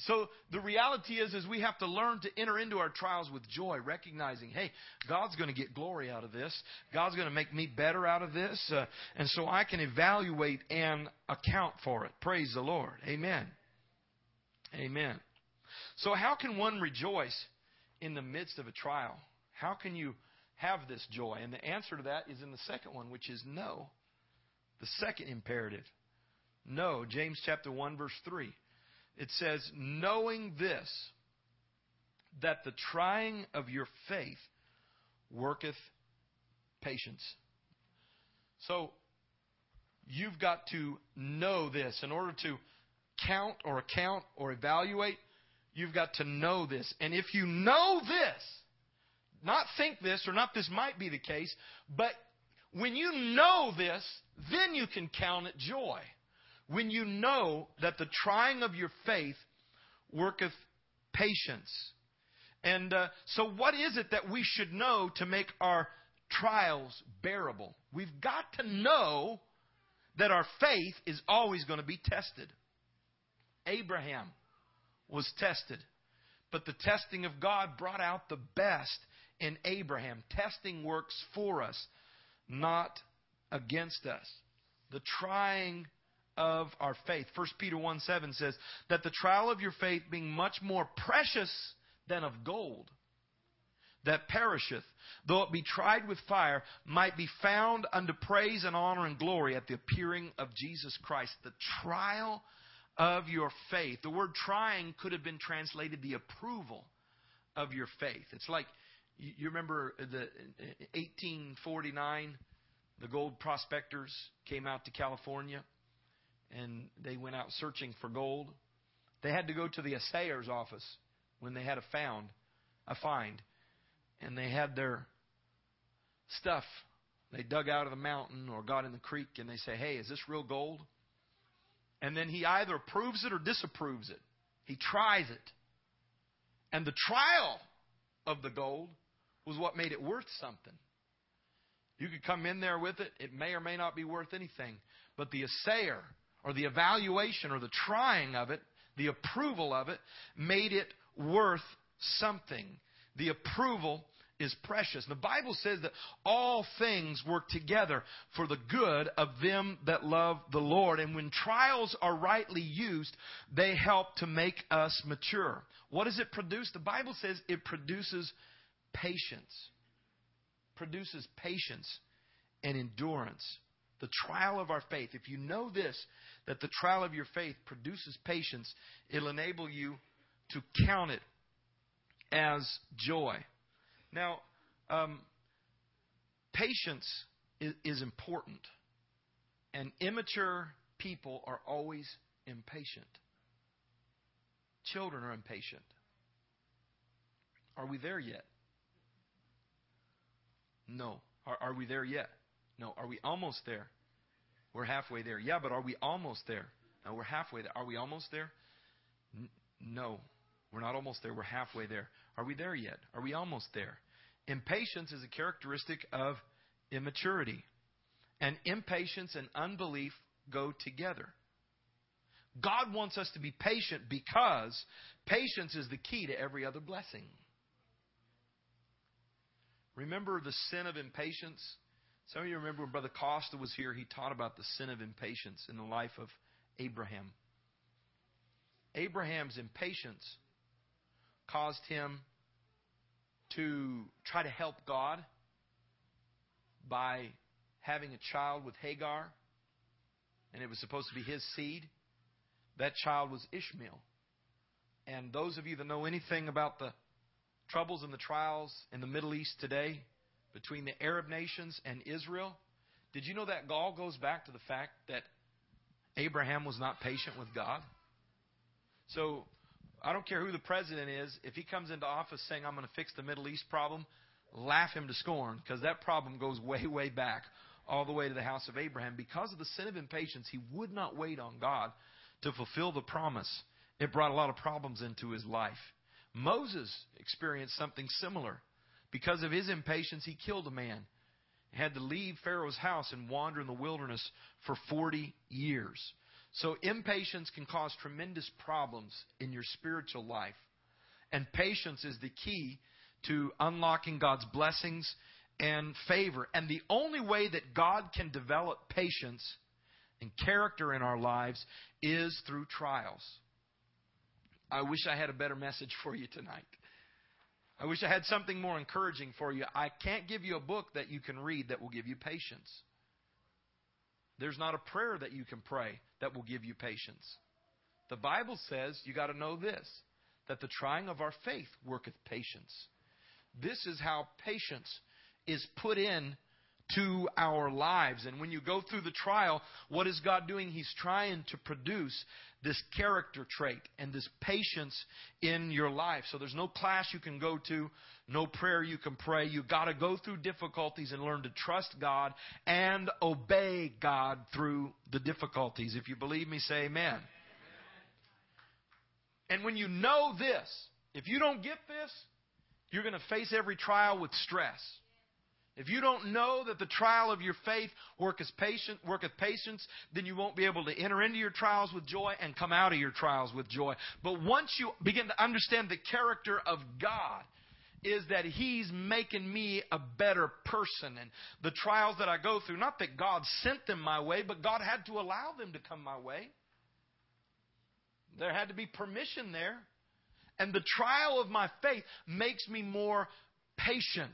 So the reality is, is we have to learn to enter into our trials with joy, recognizing, hey, God's going to get glory out of this. God's going to make me better out of this, uh, and so I can evaluate and account for it. Praise the Lord. Amen. Amen. So how can one rejoice in the midst of a trial? How can you have this joy? And the answer to that is in the second one, which is know. The second imperative. Know. James chapter 1 verse 3 it says, knowing this, that the trying of your faith worketh patience. So, you've got to know this. In order to count or account or evaluate, you've got to know this. And if you know this, not think this or not this might be the case, but when you know this, then you can count it joy. When you know that the trying of your faith worketh patience. And uh, so, what is it that we should know to make our trials bearable? We've got to know that our faith is always going to be tested. Abraham was tested, but the testing of God brought out the best in Abraham. Testing works for us, not against us. The trying of our faith. 1 Peter 1 7 says, That the trial of your faith, being much more precious than of gold, that perisheth, though it be tried with fire, might be found unto praise and honor and glory at the appearing of Jesus Christ. The trial of your faith. The word trying could have been translated the approval of your faith. It's like, you remember the 1849, the gold prospectors came out to California and they went out searching for gold. They had to go to the assayer's office when they had a found, a find, and they had their stuff. They dug out of the mountain or got in the creek and they say, "Hey, is this real gold?" And then he either approves it or disapproves it. He tries it. And the trial of the gold was what made it worth something. You could come in there with it, it may or may not be worth anything. But the assayer, or the evaluation, or the trying of it, the approval of it, made it worth something. The approval is precious. The Bible says that all things work together for the good of them that love the Lord. And when trials are rightly used, they help to make us mature. What does it produce? The Bible says it produces patience. Produces patience and endurance. The trial of our faith. If you know this, that the trial of your faith produces patience, it'll enable you to count it as joy. Now, um, patience is, is important, and immature people are always impatient. Children are impatient. Are we there yet? No. Are, are we there yet? No. Are we almost there? We're halfway there. Yeah, but are we almost there? No, we're halfway there. Are we almost there? N- no. We're not almost there. We're halfway there. Are we there yet? Are we almost there? Impatience is a characteristic of immaturity. And impatience and unbelief go together. God wants us to be patient because patience is the key to every other blessing. Remember the sin of impatience? Some of you remember when Brother Costa was here, he taught about the sin of impatience in the life of Abraham. Abraham's impatience caused him to try to help God by having a child with Hagar, and it was supposed to be his seed. That child was Ishmael. And those of you that know anything about the troubles and the trials in the Middle East today between the Arab nations and Israel, did you know that all goes back to the fact that Abraham was not patient with God? So I don't care who the president is, if he comes into office saying, I'm going to fix the Middle East problem, laugh him to scorn because that problem goes way, way back all the way to the house of Abraham. Because of the sin of impatience, he would not wait on God to fulfill the promise. It brought a lot of problems into his life. Moses experienced something similar. Because of his impatience, he killed a man. He had to leave Pharaoh's house and wander in the wilderness for 40 years. So impatience can cause tremendous problems in your spiritual life. And patience is the key to unlocking God's blessings and favor. And the only way that God can develop patience and character in our lives is through trials. I wish I had a better message for you tonight. I wish I had something more encouraging for you. I can't give you a book that you can read that will give you patience. There's not a prayer that you can pray that will give you patience. The Bible says you got to know this that the trying of our faith worketh patience. This is how patience is put in to our lives. And when you go through the trial, what is God doing? He's trying to produce this character trait and this patience in your life. So there's no class you can go to, no prayer you can pray. You got to go through difficulties and learn to trust God and obey God through the difficulties. If you believe me, say amen. And when you know this, if you don't get this, you're going to face every trial with stress. If you don't know that the trial of your faith worketh patience, worketh patience, then you won't be able to enter into your trials with joy and come out of your trials with joy. But once you begin to understand the character of God, is that He's making me a better person. And the trials that I go through, not that God sent them my way, but God had to allow them to come my way. There had to be permission there. And the trial of my faith makes me more patient.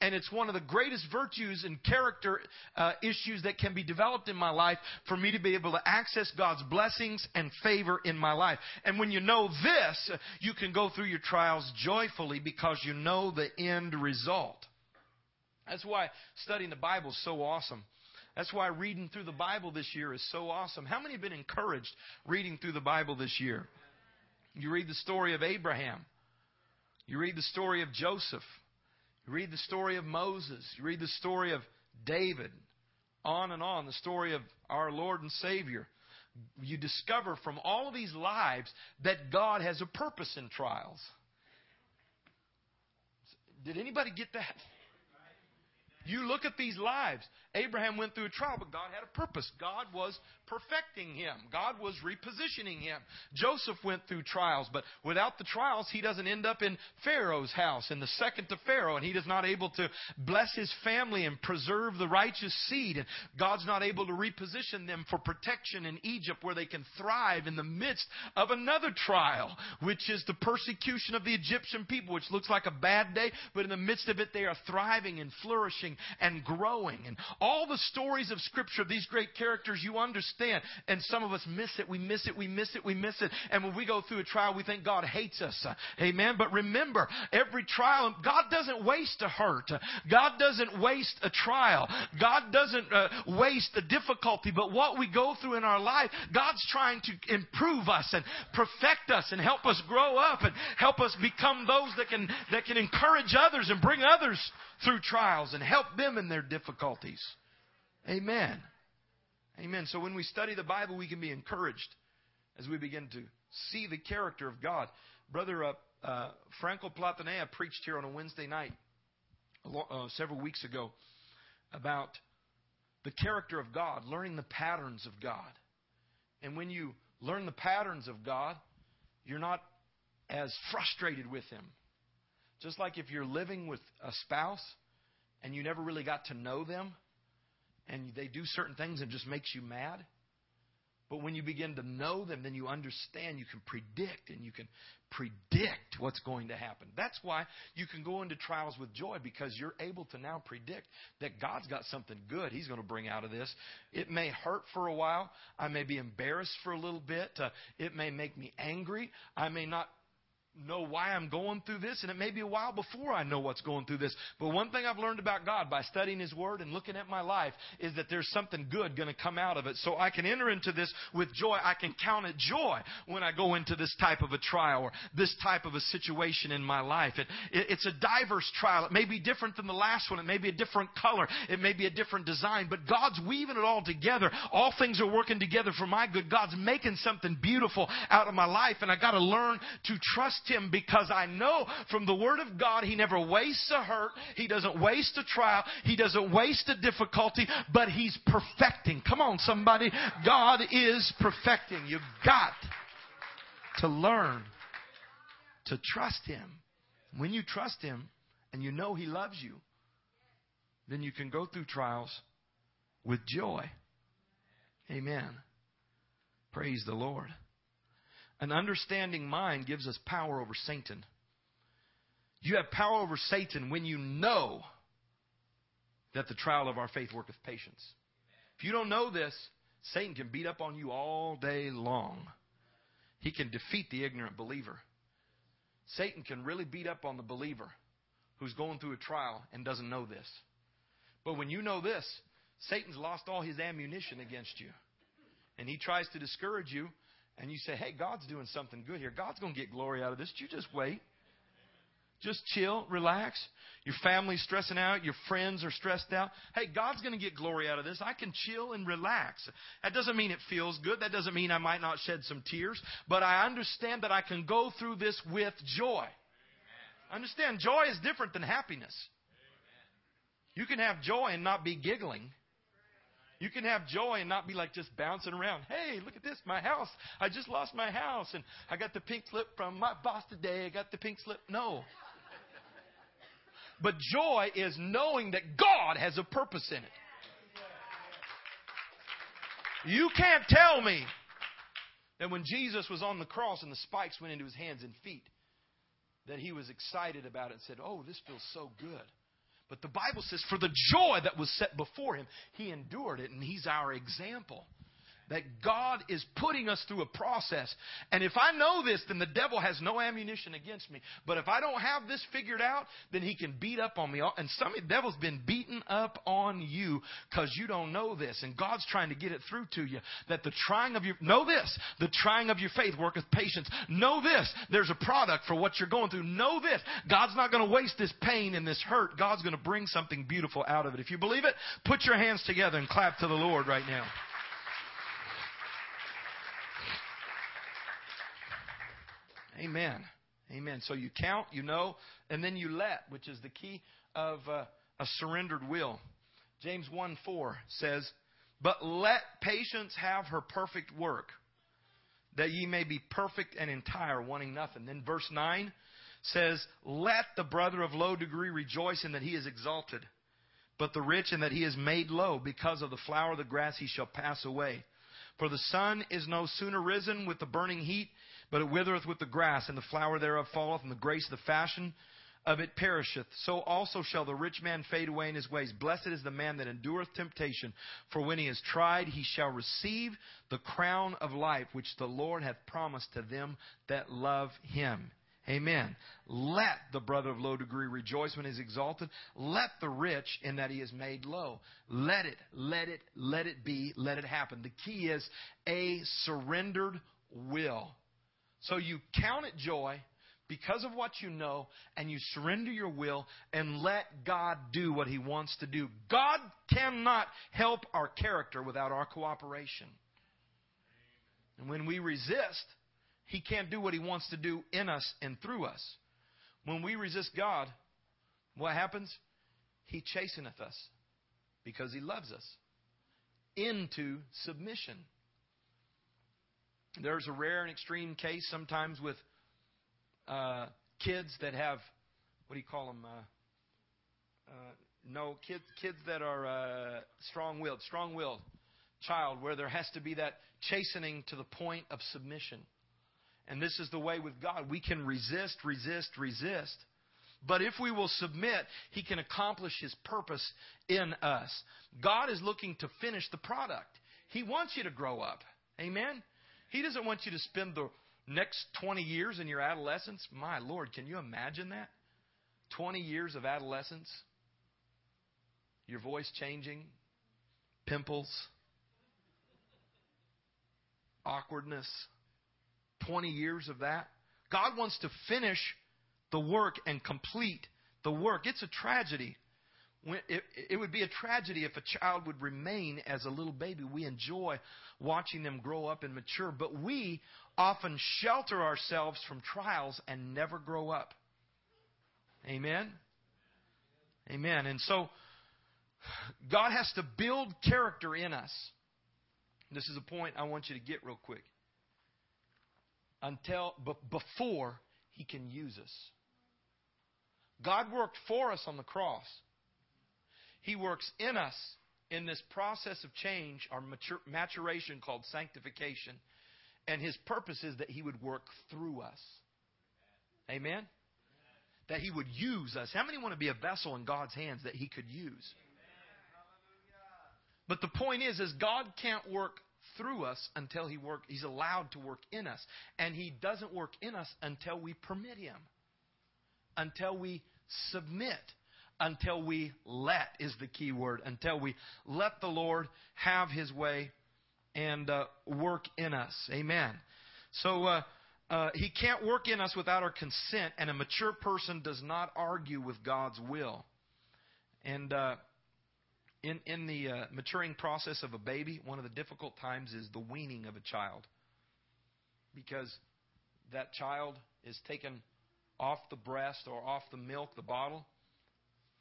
And it's one of the greatest virtues and character uh, issues that can be developed in my life for me to be able to access God's blessings and favor in my life. And when you know this, you can go through your trials joyfully because you know the end result. That's why studying the Bible is so awesome. That's why reading through the Bible this year is so awesome. How many have been encouraged reading through the Bible this year? You read the story of Abraham. You read the story of Joseph. You read the story of Moses. You read the story of David. On and on. The story of our Lord and Savior. You discover from all of these lives that God has a purpose in trials. Did anybody get that? You look at these lives. Abraham went through a trial, but God had a purpose. God was perfecting him. God was repositioning him. Joseph went through trials, but without the trials, he doesn't end up in Pharaoh's house and the second to Pharaoh, and he is not able to bless his family and preserve the righteous seed. And God's not able to reposition them for protection in Egypt where they can thrive in the midst of another trial, which is the persecution of the Egyptian people, which looks like a bad day, but in the midst of it, they are thriving and flourishing and growing. And all the stories of Scripture, these great characters, you understand. And some of us miss it. We miss it. We miss it. We miss it. And when we go through a trial, we think God hates us. Amen. But remember, every trial, God doesn't waste a hurt. God doesn't waste a trial. God doesn't uh, waste a difficulty. But what we go through in our life, God's trying to improve us and perfect us and help us grow up and help us become those that can, that can encourage others and bring others through trials and help them in their difficulties. Amen. Amen. So when we study the Bible, we can be encouraged as we begin to see the character of God. Brother uh, uh, Franco Platanea preached here on a Wednesday night uh, several weeks ago about the character of God, learning the patterns of God. And when you learn the patterns of God, you're not as frustrated with Him. Just like if you're living with a spouse and you never really got to know them, and they do certain things and just makes you mad. But when you begin to know them, then you understand, you can predict, and you can predict what's going to happen. That's why you can go into trials with joy because you're able to now predict that God's got something good He's going to bring out of this. It may hurt for a while. I may be embarrassed for a little bit. Uh, it may make me angry. I may not know why I'm going through this, and it may be a while before I know what's going through this. But one thing I've learned about God by studying His Word and looking at my life is that there's something good going to come out of it. So I can enter into this with joy. I can count it joy when I go into this type of a trial or this type of a situation in my life. It, it, it's a diverse trial. It may be different than the last one. It may be a different color. It may be a different design. But God's weaving it all together. All things are working together for my good. God's making something beautiful out of my life, and I got to learn to trust him because I know from the Word of God He never wastes a hurt. He doesn't waste a trial. He doesn't waste a difficulty, but He's perfecting. Come on, somebody. God is perfecting. You've got to learn to trust Him. When you trust Him and you know He loves you, then you can go through trials with joy. Amen. Praise the Lord. An understanding mind gives us power over Satan. You have power over Satan when you know that the trial of our faith worketh patience. If you don't know this, Satan can beat up on you all day long. He can defeat the ignorant believer. Satan can really beat up on the believer who's going through a trial and doesn't know this. But when you know this, Satan's lost all his ammunition against you. And he tries to discourage you, and you say, Hey, God's doing something good here. God's going to get glory out of this. You just wait. Just chill, relax. Your family's stressing out. Your friends are stressed out. Hey, God's going to get glory out of this. I can chill and relax. That doesn't mean it feels good. That doesn't mean I might not shed some tears. But I understand that I can go through this with joy. Understand, joy is different than happiness. You can have joy and not be giggling. You can have joy and not be like just bouncing around. Hey, look at this, my house. I just lost my house and I got the pink slip from my boss today. I got the pink slip. No. But joy is knowing that God has a purpose in it. You can't tell me that when Jesus was on the cross and the spikes went into his hands and feet, that he was excited about it and said, Oh, this feels so good. But the Bible says, for the joy that was set before him, he endured it, and he's our example. That God is putting us through a process. And if I know this, then the devil has no ammunition against me. But if I don't have this figured out, then he can beat up on me. And some the devil's been beating up on you because you don't know this. And God's trying to get it through to you. That the trying of your, know this, the trying of your faith worketh patience. Know this, there's a product for what you're going through. Know this, God's not going to waste this pain and this hurt. God's going to bring something beautiful out of it. If you believe it, put your hands together and clap to the Lord right now. Amen. Amen. So you count, you know, and then you let, which is the key of uh, a surrendered will. James 1 4 says, But let patience have her perfect work, that ye may be perfect and entire, wanting nothing. Then verse 9 says, Let the brother of low degree rejoice in that he is exalted, but the rich in that he is made low, because of the flower of the grass he shall pass away. For the sun is no sooner risen with the burning heat, but it withereth with the grass, and the flower thereof falleth, and the grace of the fashion of it perisheth. So also shall the rich man fade away in his ways. Blessed is the man that endureth temptation, for when he is tried, he shall receive the crown of life which the Lord hath promised to them that love him. Amen. Let the brother of low degree rejoice when he is exalted. Let the rich in that he is made low. Let it, let it, let it be, let it happen. The key is a surrendered will. So you count it joy because of what you know and you surrender your will and let God do what he wants to do. God cannot help our character without our cooperation. And when we resist, he can't do what he wants to do in us and through us. When we resist God, what happens? He chasteneth us because he loves us into submission. There's a rare and extreme case sometimes with uh, kids that have, what do you call them? Uh, uh, no, kids, kids that are uh, strong-willed, strong-willed child, where there has to be that chastening to the point of submission. And this is the way with God. We can resist, resist, resist. But if we will submit, He can accomplish His purpose in us. God is looking to finish the product. He wants you to grow up. Amen? He doesn't want you to spend the next 20 years in your adolescence. My Lord, can you imagine that? 20 years of adolescence, your voice changing, pimples, awkwardness, 20 years of that. God wants to finish the work and complete the work. It's a tragedy. It would be a tragedy if a child would remain as a little baby. We enjoy watching them grow up and mature, but we often shelter ourselves from trials and never grow up. Amen? Amen. And so, God has to build character in us. This is a point I want you to get real quick. Until, but before He can use us. God worked for us on the cross. He works in us in this process of change, our matur- maturation called sanctification. And His purpose is that He would work through us. Amen? That He would use us. How many want to be a vessel in God's hands that He could use? But the point is, is God can't work through us until He work. He's allowed to work in us, and He doesn't work in us until we permit Him, until we submit, until we let is the key word. Until we let the Lord have His way and uh, work in us. Amen. So uh, uh, He can't work in us without our consent, and a mature person does not argue with God's will. And uh, in in the uh, maturing process of a baby, one of the difficult times is the weaning of a child, because that child is taken off the breast or off the milk, the bottle,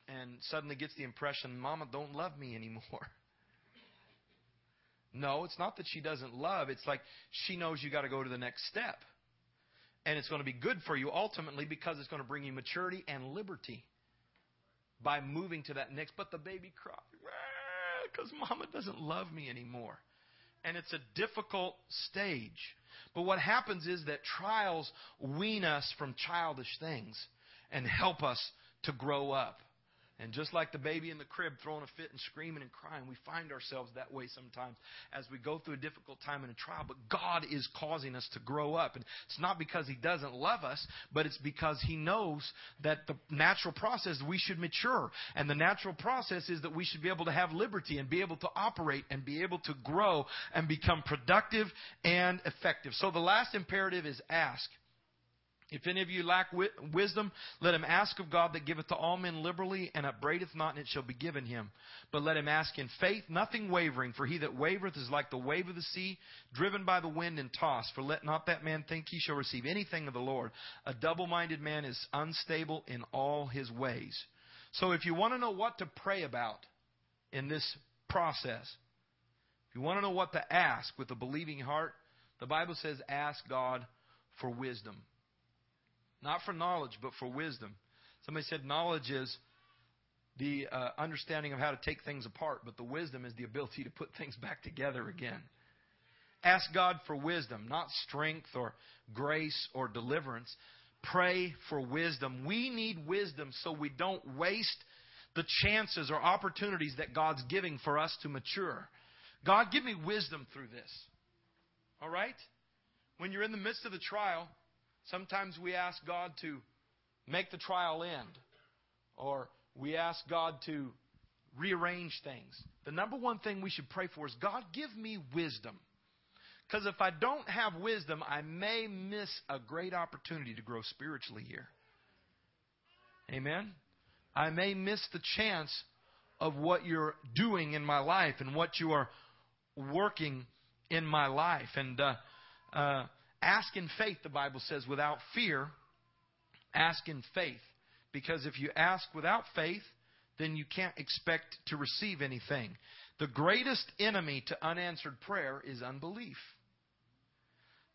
and suddenly gets the impression, Mama don't love me anymore. <laughs> No, it's not that she doesn't love. It's like she knows you got to go to the next step. And it's going to be good for you ultimately because it's going to bring you maturity and liberty by moving to that next. But the baby cries because mama doesn't love me anymore. And it's a difficult stage. But what happens is that trials wean us from childish things and help us to grow up. And just like the baby in the crib throwing a fit and screaming and crying, we find ourselves that way sometimes as we go through a difficult time and a trial. But God is causing us to grow up. And it's not because He doesn't love us, but it's because He knows that the natural process we should mature. And the natural process is that we should be able to have liberty and be able to operate and be able to grow and become productive and effective. So the last imperative is ask. If any of you lack wi- wisdom, let him ask of God that giveth to all men liberally and upbraideth not, and it shall be given him. But let him ask in faith, nothing wavering. For he that wavereth is like the wave of the sea, driven by the wind and tossed. For let not that man think he shall receive anything of the Lord. A double minded man is unstable in all his ways. So if you want to know what to pray about in this process, if you want to know what to ask with a believing heart, the Bible says ask God for wisdom. Not for knowledge, but for wisdom. Somebody said knowledge is the uh, understanding of how to take things apart, but the wisdom is the ability to put things back together again. Ask God for wisdom, not strength or grace or deliverance. Pray for wisdom. We need wisdom so we don't waste the chances or opportunities that God's giving for us to mature. God, give me wisdom through this. All right? When you're in the midst of the trial, Sometimes we ask God to make the trial end, or we ask God to rearrange things. The number one thing we should pray for is God, give me wisdom. Because if I don't have wisdom, I may miss a great opportunity to grow spiritually here. Amen? I may miss the chance of what you're doing in my life and what you are working in my life. And uh, uh, Ask in faith, the Bible says, without fear. Ask in faith. Because if you ask without faith, then you can't expect to receive anything. The greatest enemy to unanswered prayer is unbelief.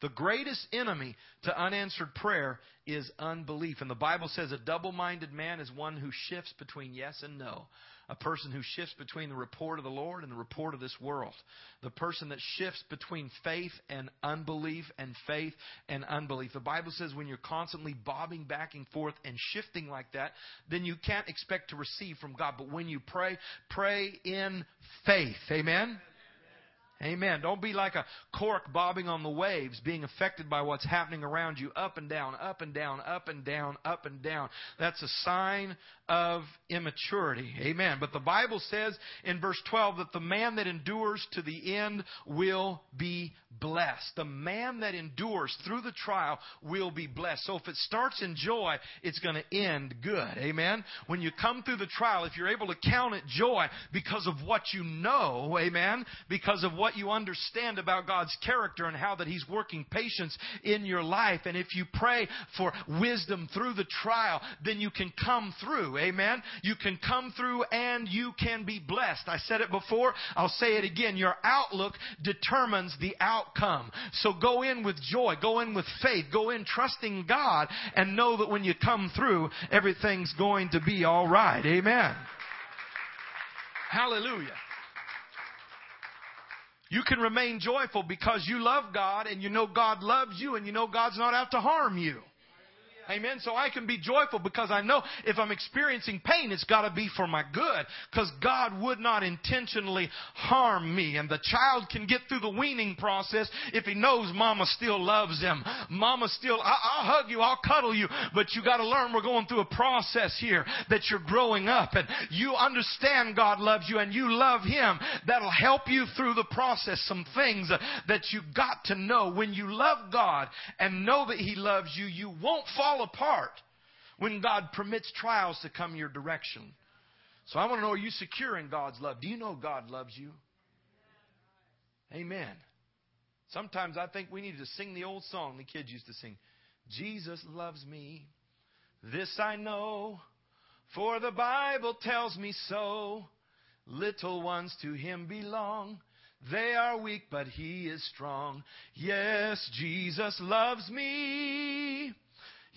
The greatest enemy to unanswered prayer is unbelief. And the Bible says a double minded man is one who shifts between yes and no a person who shifts between the report of the Lord and the report of this world. The person that shifts between faith and unbelief and faith and unbelief. The Bible says when you're constantly bobbing back and forth and shifting like that, then you can't expect to receive from God. But when you pray, pray in faith. Amen? Amen. Don't be like a cork bobbing on the waves, being affected by what's happening around you, up and down, up and down, up and down, up and down. That's a sign of immaturity. Amen. But the Bible says in verse 12 that the man that endures to the end will be blessed. The man that endures through the trial will be blessed. So if it starts in joy, it's going to end good. Amen. When you come through the trial, if you're able to count it joy because of what you know, amen, because of what you understand about God's character and how that He's working patience in your life, and if you pray for wisdom through the trial, then you can come through. Amen. You can come through and you can be blessed. I said it before. I'll say it again. Your outlook determines the outcome. So go in with joy. Go in with faith. Go in trusting God and know that when you come through, everything's going to be all right. Amen. Hallelujah. You can remain joyful because you love God and you know God loves you and you know God's not out to harm you. Amen. So I can be joyful because I know if I'm experiencing pain, it's got to be for my good. Because God would not intentionally harm me. And the child can get through the weaning process if he knows mama still loves him. Mama still, I, I'll hug you, I'll cuddle you, but you got to learn we're going through a process here that you're growing up and you understand God loves you and you love him. That'll help you through the process. Some things that you got to know. When you love God and know that he loves you, you won't fall apart when God permits trials to come your direction. So I want to know, are you secure in God's love? Do you know God loves you? Amen. Sometimes I think we need to sing the old song the kids used to sing. Jesus loves me. This I know, for the Bible tells me so. Little ones to him belong. They are weak, but he is strong. Yes, Jesus loves me.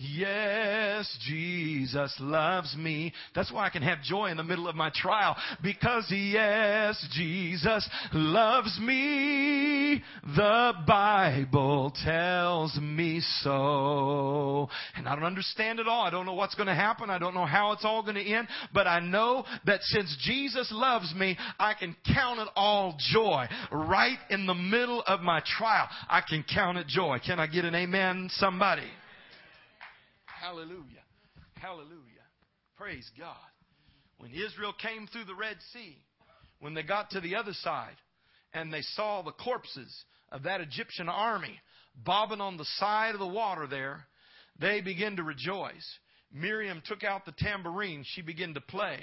Yes, Jesus loves me. That's why I can have joy in the middle of my trial. Because yes, Jesus loves me. The Bible tells me so. And I don't understand it all. I don't know what's going to happen. I don't know how it's all going to end. But I know that since Jesus loves me, I can count it all joy. Right in the middle of my trial, I can count it joy. Can I get an amen, somebody? Hallelujah. Hallelujah. Praise God. When Israel came through the Red Sea, when they got to the other side and they saw the corpses of that Egyptian army bobbing on the side of the water there, they began to rejoice. Miriam took out the tambourine. She began to play.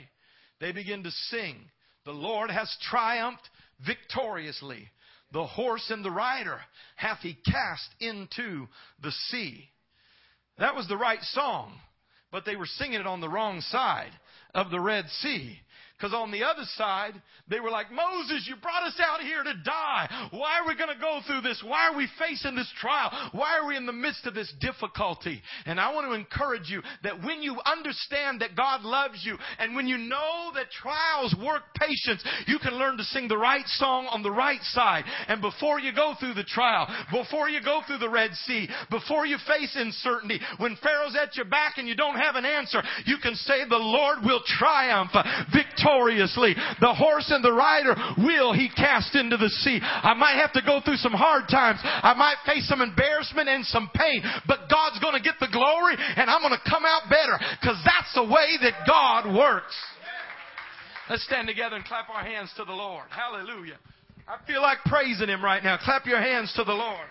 They began to sing. The Lord has triumphed victoriously. The horse and the rider hath he cast into the sea. That was the right song, but they were singing it on the wrong side of the Red Sea. Because on the other side, they were like, Moses, you brought us out here to die. Why are we going to go through this? Why are we facing this trial? Why are we in the midst of this difficulty? And I want to encourage you that when you understand that God loves you and when you know that trials work patience, you can learn to sing the right song on the right side. And before you go through the trial, before you go through the Red Sea, before you face uncertainty, when Pharaoh's at your back and you don't have an answer, you can say, the Lord will triumph victoriously victoriously. The horse and the rider will he cast into the sea. I might have to go through some hard times. I might face some embarrassment and some pain, but God's going to get the glory and I'm going to come out better because that's the way that God works. Let's stand together and clap our hands to the Lord. Hallelujah. I feel like praising Him right now. Clap your hands to the Lord.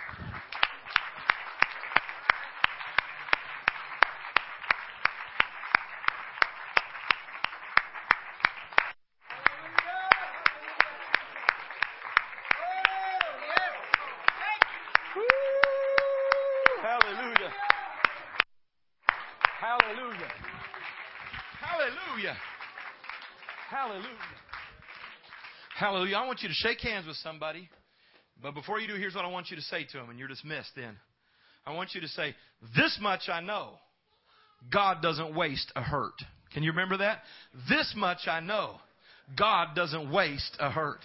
Hallelujah. I want you to shake hands with somebody. But before you do, here's what I want you to say to them, and you're dismissed then. I want you to say, This much I know. God doesn't waste a hurt. Can you remember that? This much I know. God doesn't waste a hurt.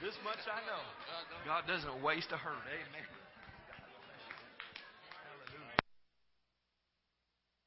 This much I know. God doesn't waste a hurt. Amen.